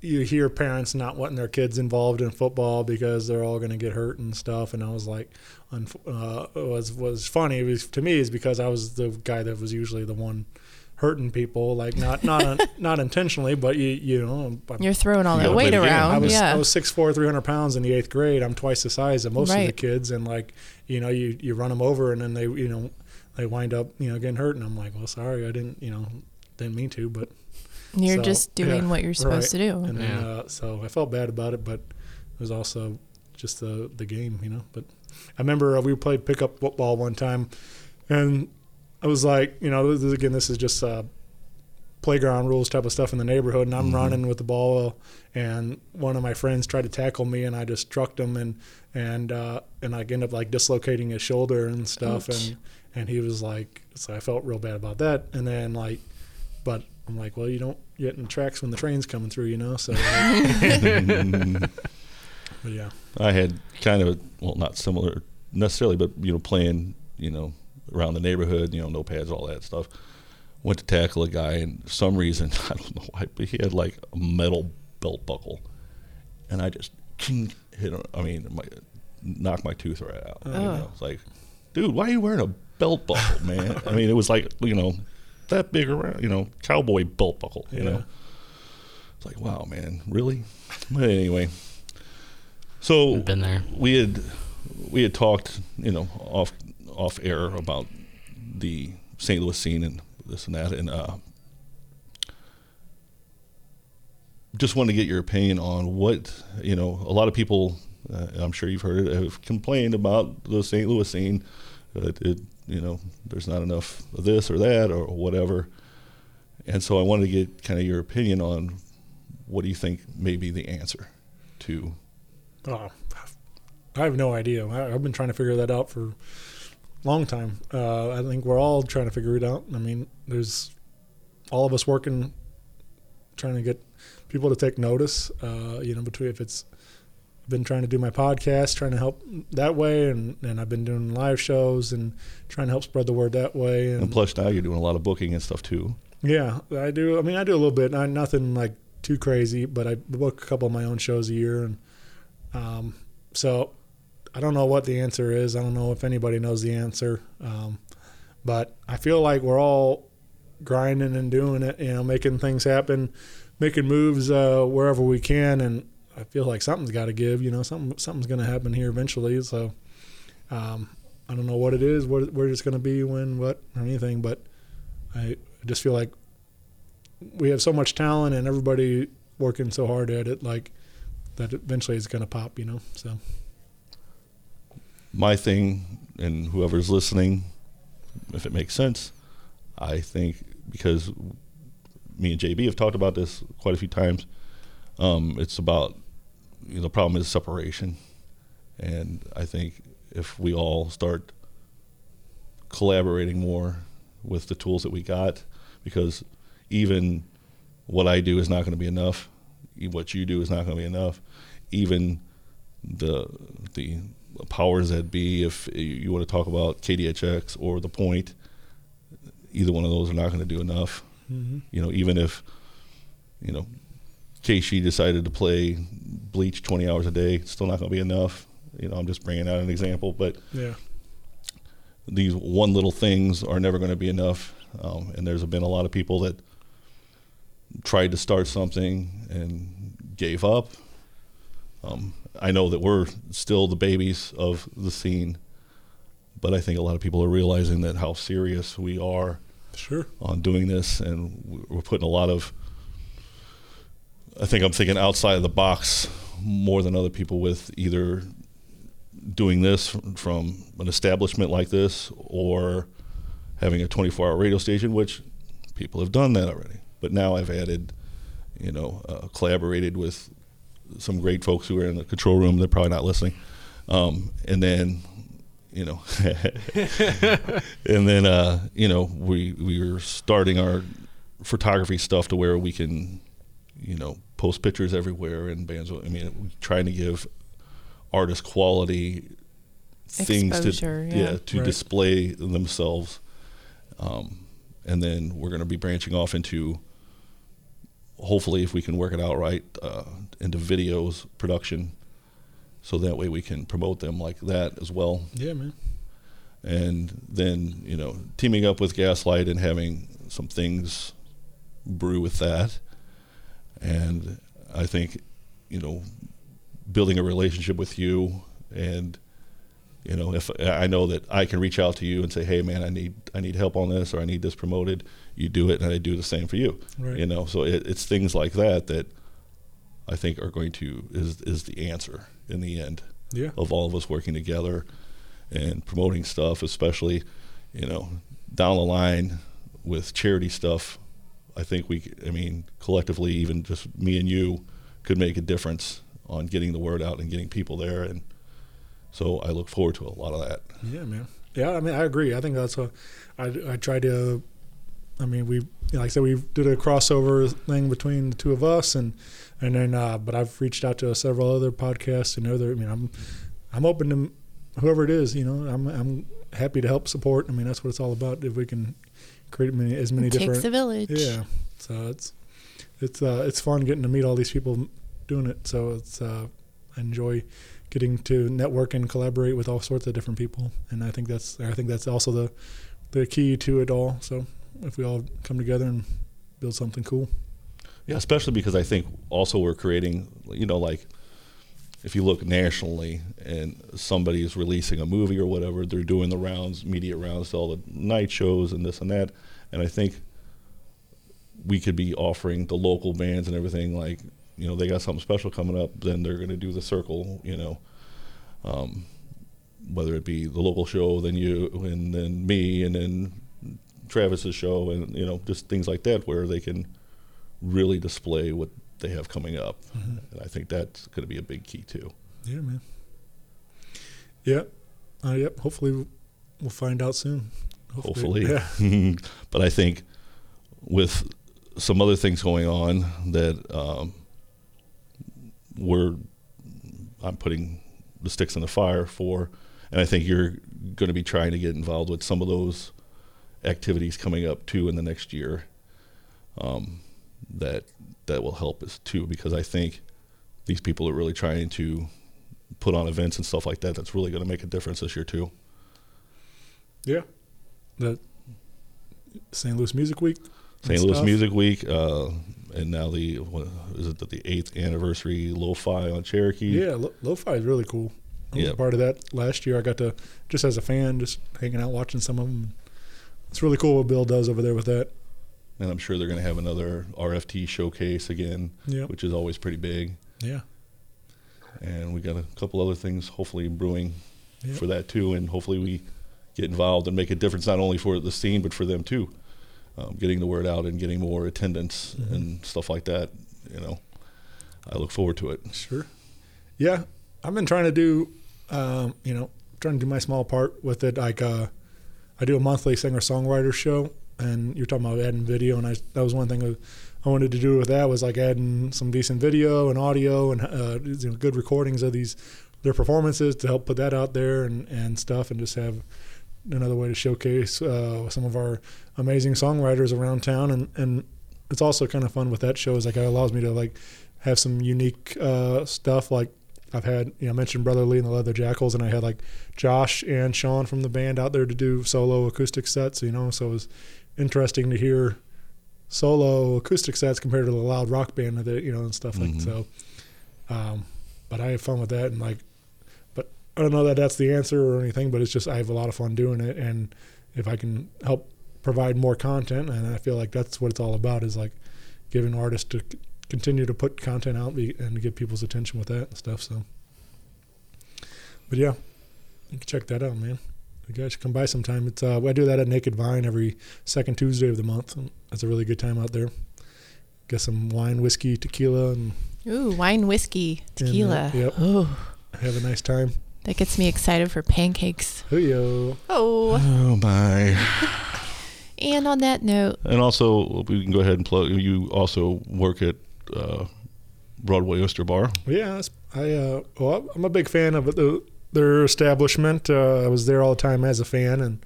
you hear parents not wanting their kids involved in football because they're all going to get hurt and stuff, and I was like, uh, it was was funny. It was, to me is because I was the guy that was usually the one hurting people, like not not un, <laughs> not intentionally, but you you know I'm- You're throwing all that weight around. I was yeah. I was six four, three hundred pounds in the eighth grade. I'm twice the size of most of the kids, and like you know you you run them over, and then they you know they wind up you know getting hurt, and I'm like, well, sorry, I didn't you know didn't mean to, but You're just doing what you're supposed to do. And then, Yeah. uh, so I felt bad about it, but it was also just the the game, you know. But I remember uh, we played pickup football one time, and I was like, you know, this, again, this is just uh, playground rules type of stuff in the neighborhood, and I'm Mhm. running with the ball, and one of my friends tried to tackle me, and I just struck him, and and uh, and I ended up like dislocating his shoulder and stuff, Ouch. and and he was like, so I felt real bad about that. And then like, but I'm like, well, you don't get in tracks when the train's coming through, you know. So, like- <laughs> but yeah, I had kind of a, well, not similar necessarily, but you know, playing you know around the neighborhood, you know, no pads, all that stuff. Went to tackle a guy, and for some reason <laughs> I don't know why, but he had like a metal belt buckle, and I just hit him. I mean, my, knocked my tooth right out. You Oh. know, it's like, dude, why are you wearing a belt buckle, man? I mean, it was like you know that big around, you know, cowboy belt buckle. You Yeah. know, it's like, wow, man, really? But <laughs> anyway, so Been there. we had we had talked, you know, off off air about the St. Louis scene and this and that, and uh, just wanted to get your opinion on what you know. A lot of people, uh, I'm sure you've heard it, have complained about the St. Louis scene. That it, you know, there's not enough of this or that or whatever. And so I wanted to get kind of your opinion on what do you think may be the answer to oh, I have no idea. I've been trying to figure that out for a long time. Uh, I think we're all trying to figure it out. I mean, there's all of us working, trying to get people to take notice. Uh, you know, between if it's been trying to do my podcast, trying to help that way, and, and I've been doing live shows and trying to help spread the word that way. And plus, now you're doing a lot of booking and stuff too. Yeah, I do. I mean, I do a little bit. Not nothing like too crazy, but I book a couple of my own shows a year, and um, so I don't know what the answer is. I don't know if anybody knows the answer, um, but I feel like we're all grinding and doing it. You know, making things happen, making moves uh, wherever we can, and I feel like something's got to give. You know, something something's going to happen here eventually. So um, I don't know what it is, what where it's going to be, when, what, or anything, but I just feel like we have so much talent and everybody working so hard at it, like that eventually it's going to pop, you know. So My thing, and whoever's listening, if it makes sense, I think because me and JB have talked about this quite a few times. Um, it's about you know, the problem is separation, and I think if we all start collaborating more with the tools that we got, because even what I do is not going to be enough. What you do is not going to be enough. Even the the powers that be, if you want to talk about KDHX or the Point, either one of those are not going to do enough. Mhm. You know, even if you know KC decided to play bleach 20 hours a day, still not going to be enough. You know, I'm just bringing out an example, but Yeah. these one little things are never going to be enough. Um, and there's been a lot of people that tried to start something and gave up. Um, I know that we're still the babies of the scene, but I think a lot of people are realizing that how serious we are Sure. on doing this, and we're putting a lot of. I think I'm thinking outside of the box more than other people with either doing this from an establishment like this or having a 24 hour radio station, which people have done that already. But now I've added, you know, uh, collaborated with some great folks who are in the control room. They're probably not listening. Um, and then, you know, <laughs> and then, uh, you know, we, we were starting our photography stuff to where we can, you know, post pictures everywhere and bands. I mean, trying to give artists quality things Exposure, to yeah. to Right. display themselves. Um, and then we're going to be branching off into hopefully if we can work it out right uh, into videos production so that way we can promote them like that as well Yeah, man. and then you know teaming up with gaslight and having some things brew with that and i think you know building a relationship with you and you know if i know that i can reach out to you and say hey man i need i need help on this or i need this promoted you do it and i do the same for you Right. you know so it, it's things like that that i think are going to is is the answer in the end Yeah. of all of us working together and promoting stuff, especially, you know, down the line with charity stuff. I think we, I mean, collectively, even just me and you could make a difference on getting the word out and getting people there. And so I look forward to a lot of that. Yeah, man. Yeah, I mean, I agree. I think that's what I, I try to. I mean, we like I said, we did a crossover thing between the two of us, and and then, uh, but I've reached out to several other podcasts and other. I mean, I'm I'm open to whoever it is. You know, I'm I'm happy to help support. I mean, that's what it's all about. If we can create many, as many It takes different. a village. Yeah. So it's it's uh, it's fun getting to meet all these people doing it. So it's uh, I enjoy getting to network and collaborate with all sorts of different people, and I think that's I think that's also the the key to it all. So if we all come together and build something cool. Yeah, especially because I think also we're creating, you know, like if you look nationally and somebody is releasing a movie or whatever, they're doing the rounds, media rounds, all the night shows and this and that. And I think we could be offering the local bands and everything like, you know, they got something special coming up, then they're going to do the circle, you know, um, whether it be the local show, then you, and then me, and then Travis's show, and you know, just things like that, where they can really display what they have coming up. Mhm. And I think that's going to be a big key too. Yeah, man. Yeah. Uh, yep. Hopefully, we'll find out soon. Hopefully, <laughs> Yeah. but I think with some other things going on that um, we're, I'm putting the sticks in the fire for, and I think you're going to be trying to get involved with some of those activities coming up too in the next year. Um, that that will help us too because I think these people are really trying to put on events and stuff like that. That's really going to make a difference this year too. Yeah. The St. Louis Music Week. St. Louis stuff. Music Week, uh, and now the what, is it the, the eighth anniversary Lo-Fi on Cherokee? Yeah, lo- lo-fi is really cool. I was a part of that last year. I got to just as a fan, just hanging out watching some of them. It's really cool what Bill does over there with that. And I'm sure they're going to have another RFT showcase again, Yeah. which is always pretty big. Yeah. And we got a couple other things hopefully brewing Yeah. for that too, and hopefully we get involved and make a difference not only for the scene but for them too. Um, getting the word out and getting more attendance Mhm. and stuff like that. You know, I look forward to it. Sure. Yeah, I've been trying to do, um, you know, trying to do my small part with it. Like, uh, I do a monthly singer songwriter show, and you're talking about adding video, and I that was one thing I- wanted to do with that was like adding some decent video and audio and uh, you know, good recordings of these their performances to help put that out there and and stuff, and just have another way to showcase uh, some of our amazing songwriters around town. And and it's also kind of fun with that show is like it allows me to like have some unique uh, stuff. Like I've had you know I mentioned Brother Lee and the Leather Jackals and I had like Josh and Sean from the band out there to do solo acoustic sets you know so it was interesting to hear solo acoustic sets compared to the loud rock band that you know and stuff like Mhm. so. Um, but I have fun with that and like but I don't know that that's the answer or anything but it's just I have a lot of fun doing it and if I can help provide more content and I feel like that's what it's all about is like giving artists to c- continue to put content out and get people's attention with that and stuff so. But yeah you can check that out man you guys should come by sometime it's uh I do that at Naked Vine every second Tuesday of the month that's a really good time out there get some wine whiskey tequila and Ooh, wine, whiskey, and, uh, tequila. yep Ooh, have a nice time that gets me excited for pancakes. Hoo-yo. Oh. Oh my! And on that note, And also, we can go ahead and plug. You also work at uh, Broadway Oyster Bar. Yeah, I uh, well, I'm a big fan of the, their establishment. Uh, I was there all the time as a fan, and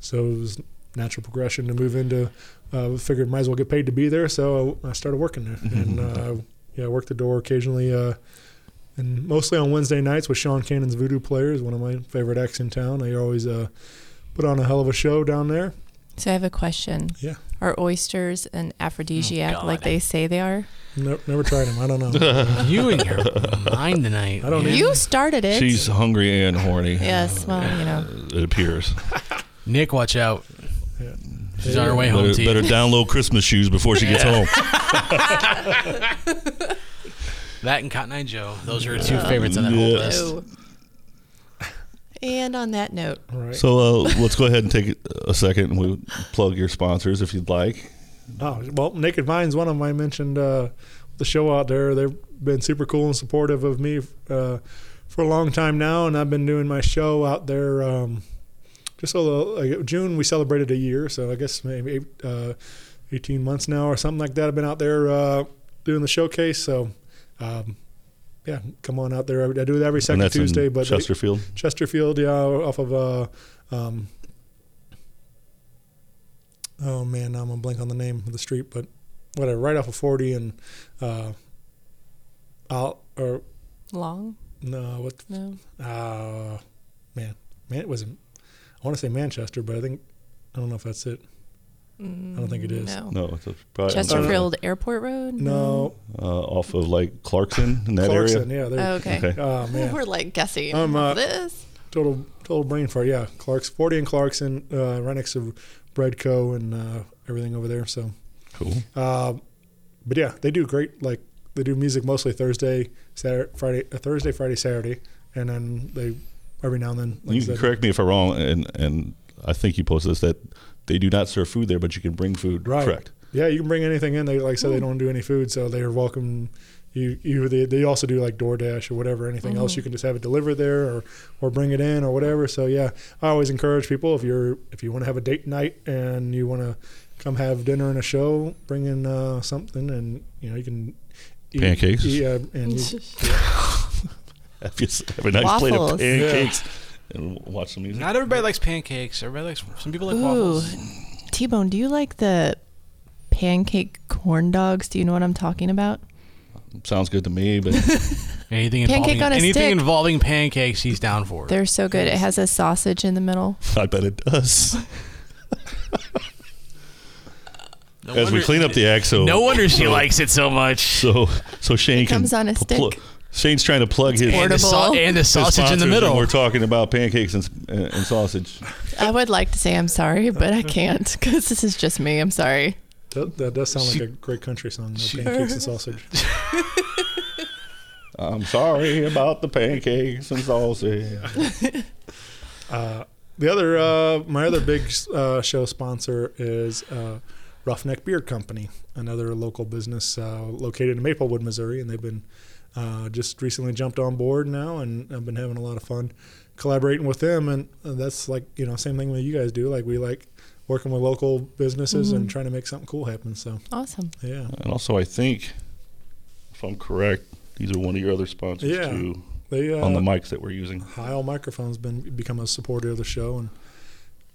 so it was natural progression to move into. Uh, figured might as well get paid to be there, so I started working there, and uh, yeah, I worked the door occasionally, uh, and mostly on Wednesday nights with Sean Canan's Voodoo Players, one of my favorite acts in town. They always uh, put on a hell of a show down there. So I have a question. Yeah. Are oysters an aphrodisiac Oh, like they say they are? Never, never tried them. I don't know. <laughs> you and your mind tonight. I don't man. You started it. She's hungry and horny. Yes, well, you know. Uh, it appears. <laughs> Nick, watch out. She's on her way better, home to you. better download Christmas shoes before she gets Yeah. home. <laughs> That and Cotton Eye Joe. Those are her two favorites on that whole Yes. list. And on that note, So uh, let's go ahead and take a second and we plug your sponsors if you'd like. Oh well, Naked Vine's one of them. I mentioned uh, the show out there. They've been super cool and supportive of me uh, for a long time now, and I've been doing my show out there um, just a little. Like June, we celebrated a year, so I guess maybe eight, uh, 18 months now or something like that. I've been out there uh, doing the showcase, so. Um, yeah, come on out there. I do it every second that's in Tuesday. but they- Chesterfield? Chesterfield, yeah, off of. Uh, um, oh man, now I'm gonna blank on the name of the street, but whatever, right off of 40 and uh, out or Long? no, what? No. Uh, man, man, it wasn't. I want to say Manchester, but I think I don't know if that's it. I don't think it is. No. No, it's a, probably Chesterfield Airport Road? No. Uh, off of like Clarkson in that Clarkson, area. yeah. there- Oh, okay. Okay. Oh man, <laughs> We're like guessing. Um, uh, this. total total brain fart. Yeah, Clark's 40 and Clarkson, uh, right next to Breadco and uh, everything over there. So cool. Uh, but yeah, they do great. Like they do music mostly Thursday, Saturday, Friday, uh, Thursday, Friday, Saturday, and then they every now and then. Like you can correct me if I'm wrong, and and I think you posted this that they do not serve food there, but you can bring food. Right. Correct. Yeah, you can bring anything in. They like I said they don't do any food, so they are welcome. You you they, they also do like DoorDash or whatever. Anything else Mhm. you can just have it delivered there or or bring it in or whatever. So yeah, I always encourage people if you're if you want to have a date night and you want to come have dinner and a show, bring in uh, something and you know you can eat- Pancakes. eat, uh, and <laughs> you, <laughs> Have, you, have a nice plate of Waffles. pancakes and watch some music. Not everybody likes pancakes. Everybody likes. Some people like Ooh. waffles. T Bone, do you like the pancake corn dogs? Do you know what I'm talking about? Sounds good to me, but <laughs> Anything Pancake involving on a anything stick. involving pancakes, he's down for. They're so good. It has a sausage in the middle. <laughs> I bet it does. <laughs> No As we wonder- clean up the act, so No wonder she so- likes it so much. So so Shane It can comes on a pl- pl- stick. Shane's trying to plug his And the, sau- Portable. and the his sausage in the sponsors, and middle. We're talking about pancakes and, s- and, and sausage. I would like to say I'm sorry, but I can't because this is just me. I'm sorry. that, that does sound like a great country song. though, pancakes and sausage. <laughs> I'm sorry about the pancakes and sausage. <laughs> Uh, the other, uh, my other big uh, show sponsor is uh, Roughneck Beer Company, another local business uh, located in Maplewood, Missouri, and they've been uh, just recently jumped on board now, and I've been having a lot of fun collaborating with them, and uh, that's like you know same thing that you guys do. Like we like working with local businesses and Mhm. trying to make something cool happen. So Awesome. yeah, And also, I think, if I'm correct, these are one of your other sponsors Yeah. too they uh, on the mics that we're using. Heil Microphone's been become a supporter of the show, and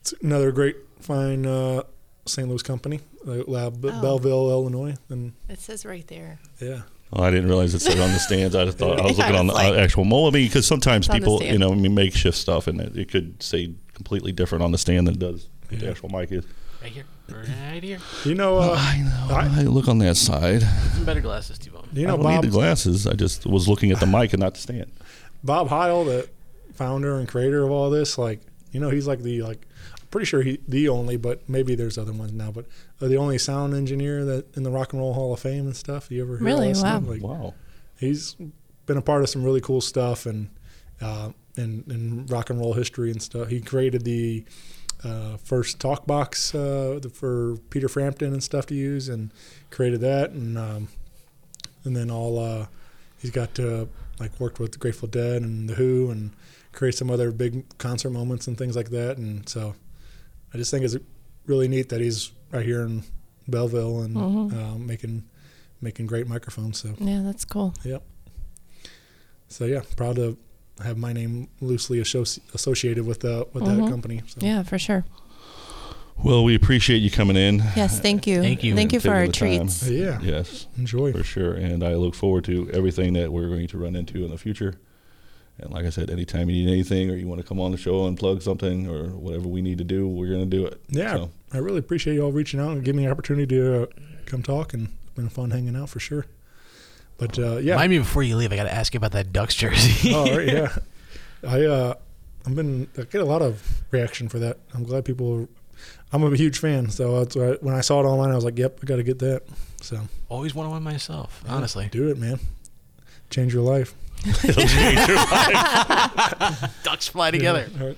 it's another great, fine uh, St. Louis company, uh, Lab Oh. Belleville, Illinois, and It says right there. yeah, Oh, I didn't realize it said on the stands. I just thought I was <laughs> Yeah, looking on the like- uh, actual mold. I mean, because sometimes It's on the people, stand. you know, I mean, makeshift stuff, and it, it could say completely different on the stand than it does what the actual mic is. Right here. Right here. you know, uh, I know. I- I look on that side. Some better glasses, T-Bone. you I know don't Bob need the glasses. I just was looking at the mic and not the stand. Bob Heil, the founder and creator of all this, like you know, he's like the like. I'm pretty sure he the only, but maybe there's other ones now. But uh, the only sound engineer that in the Rock and Roll Hall of Fame and stuff. You ever hear all Really? that? Wow. Like, Wow. he's been a part of some really cool stuff and uh, in, in rock and roll history and stuff. He created the uh, first talk box uh, the- for Peter Frampton and stuff to use, and created that, and um, and then all uh, he's got to like worked with the Grateful Dead and the Who and create some other big concert moments and things like that. And so I just think it's really neat that he's right here in Belleville and Mhm. uh, making making great microphones. So Yeah, that's cool. Yep. So yeah, proud to have my name loosely associ- associated with the with Mhm. that company. So. Yeah, for sure. Well, we appreciate you coming in. Yes, thank you. Thank you. Thank you for our taking the time. treats. Yeah. Yes, Enjoy. for sure. And I look forward to everything that we're going to run into in the future. And like I said, anytime you need anything or you want to come on the show and plug something or whatever we need to do, we're going to do it. Yeah, So, I really appreciate you all reaching out and giving me the opportunity to uh, come talk, and it's been fun hanging out for sure. But uh, yeah, Remind me before you leave. I got to ask you about that Ducks jersey. <laughs> oh, all right, yeah. <laughs> I uh, I've been I get a lot of reaction for that. I'm glad people. I'm a huge fan, so that's why when I saw it online, I was like, "Yep, I got to get that." So Always want to win myself. yeah, Honestly. do it, man. Change your life. It'll <laughs> change your life. <laughs> Ducks fly together. All right.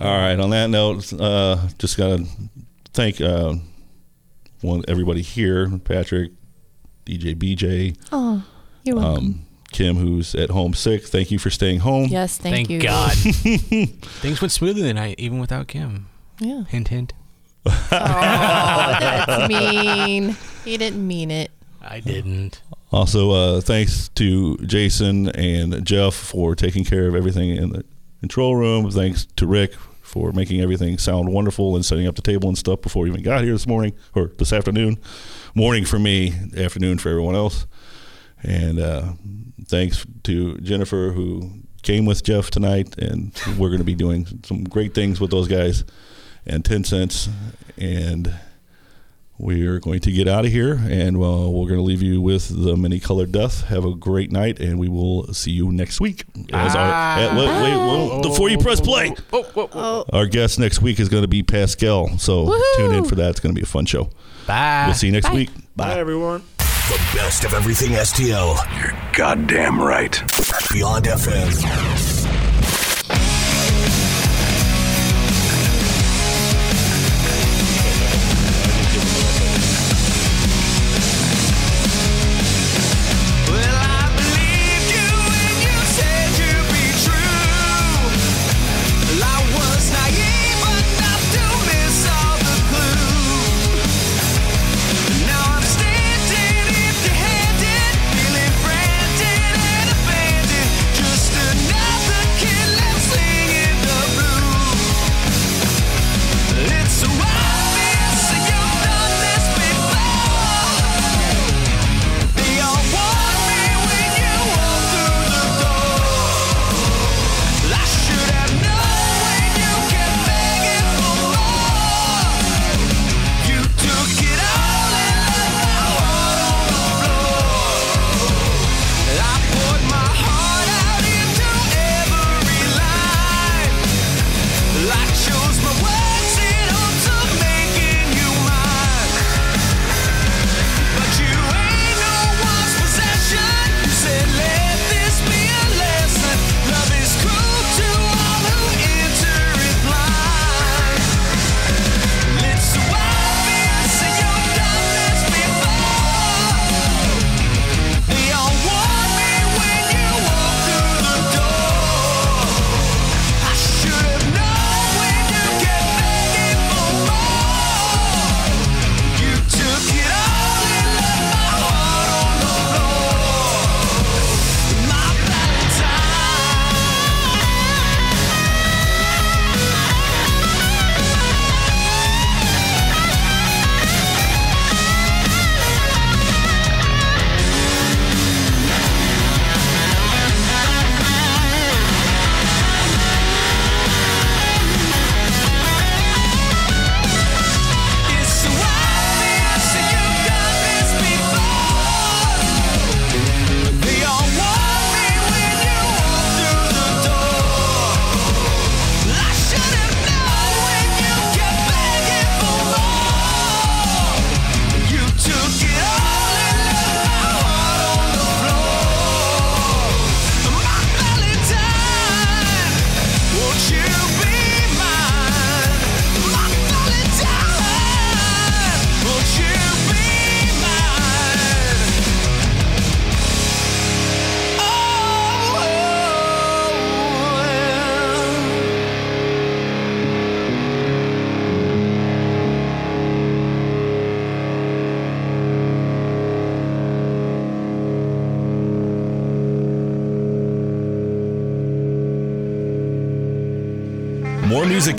All right. On that note, uh, just got to thank uh, one everybody here, Patrick, DJ BJ, Oh, you're welcome. um, Kim, who's at home sick, thank you for staying home. Yes, thank, Thank you. God. <laughs> Things went smoothly tonight, even without Kim. Yeah. Hint, hint. Oh, that's mean. He didn't mean it. I didn't. Also, uh, thanks to Jason and Jeff for taking care of everything in the control room. Thanks to Rick for making everything sound wonderful and setting up the table and stuff before we even got here this morning or this afternoon. Morning for me, afternoon for everyone else. And uh, thanks to Jennifer who came with Jeff tonight, and we're going to be doing some great things with those guys. And ten cents, and we are going to get out of here, and well, we're going to leave you with the many colored death. Have a great night, and we will see you next week. As our, ah. at- wait, wait, wait, oh. before you press play, oh, oh, oh, our guest next week is going to be Pascal. So tune in for that. It's going to be a fun show. Bye. We'll see you next Bye. week. Bye, everyone. The best of everything STL. You're goddamn right. Beyond FM.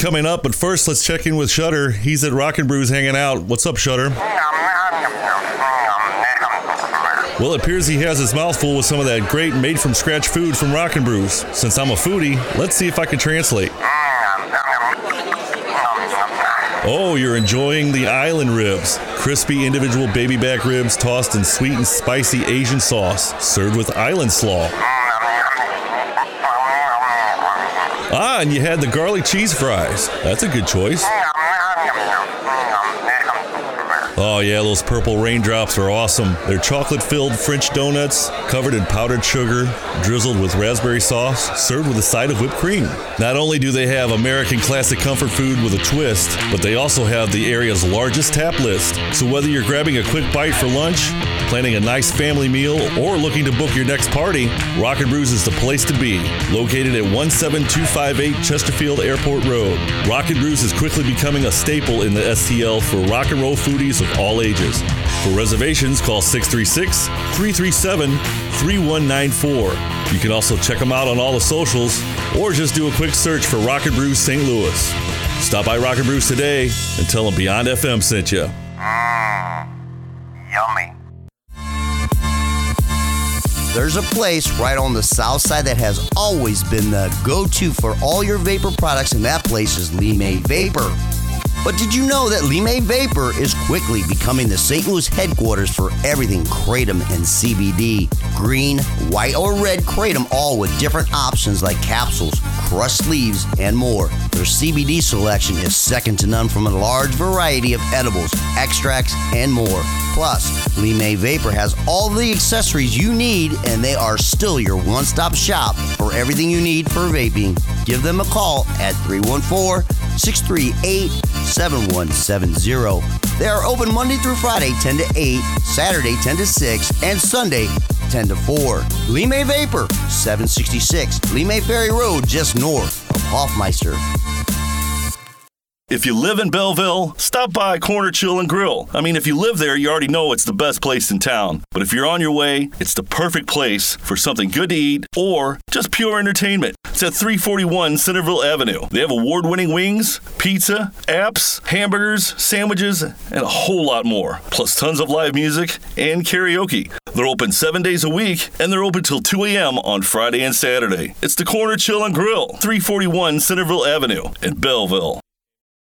Coming up, but first let's check in with Shutter. He's at Rockin' Brews hanging out. What's up, Shutter? Well, it appears he has his mouth full with some of that great made from scratch food from Rockin' Brews. Since I'm a foodie, let's see if I can translate. Oh, you're enjoying the island ribs. Crispy individual baby back ribs tossed in sweet and spicy Asian sauce, served with island slaw. Ah, and you had the garlic cheese fries. That's a good choice. Oh, yeah, those purple raindrops are awesome. They're chocolate filled French donuts covered in powdered sugar, drizzled with raspberry sauce, served with a side of whipped cream. Not only do they have American classic comfort food with a twist, but they also have the area's largest tap list. So whether you're grabbing a quick bite for lunch, Planning a nice family meal or looking to book your next party? Rock and Brews is the place to be. Located at 17258 Chesterfield Airport Road. Rock and Brews is quickly becoming a staple in the STL for rock and roll foodies of all ages. For reservations, call 636 337 3194. You can also check them out on all the socials or just do a quick search for Rocket and Brews St. Louis. Stop by Rocket Brews today and tell them Beyond FM sent you. Mmm, yummy. There's a place right on the south side that has always been the go to for all your vapor products, and that place is Lemay Vapor. But did you know that May Vapor is quickly becoming the St. Louis headquarters for everything Kratom and CBD? Green, white, or red Kratom, all with different options like capsules, crushed leaves, and more. Their CBD selection is second to none from a large variety of edibles, extracts, and more. Plus, May Vapor has all the accessories you need, and they are still your one stop shop for everything you need for vaping. Give them a call at 314 638 7170. They are open Monday through Friday, 10 to 8, Saturday, 10 to 6, and Sunday, 10 to 4. Lemay Vapor, 766 Lemay Ferry Road, just north of Hoffmeister. If you live in Belleville, stop by Corner Chill and Grill. I mean, if you live there, you already know it's the best place in town. But if you're on your way, it's the perfect place for something good to eat or just pure entertainment. It's at 341 Centerville Avenue. They have award winning wings, pizza, apps, hamburgers, sandwiches, and a whole lot more. Plus tons of live music and karaoke. They're open seven days a week and they're open till 2 a.m. on Friday and Saturday. It's the Corner Chill and Grill, 341 Centerville Avenue in Belleville.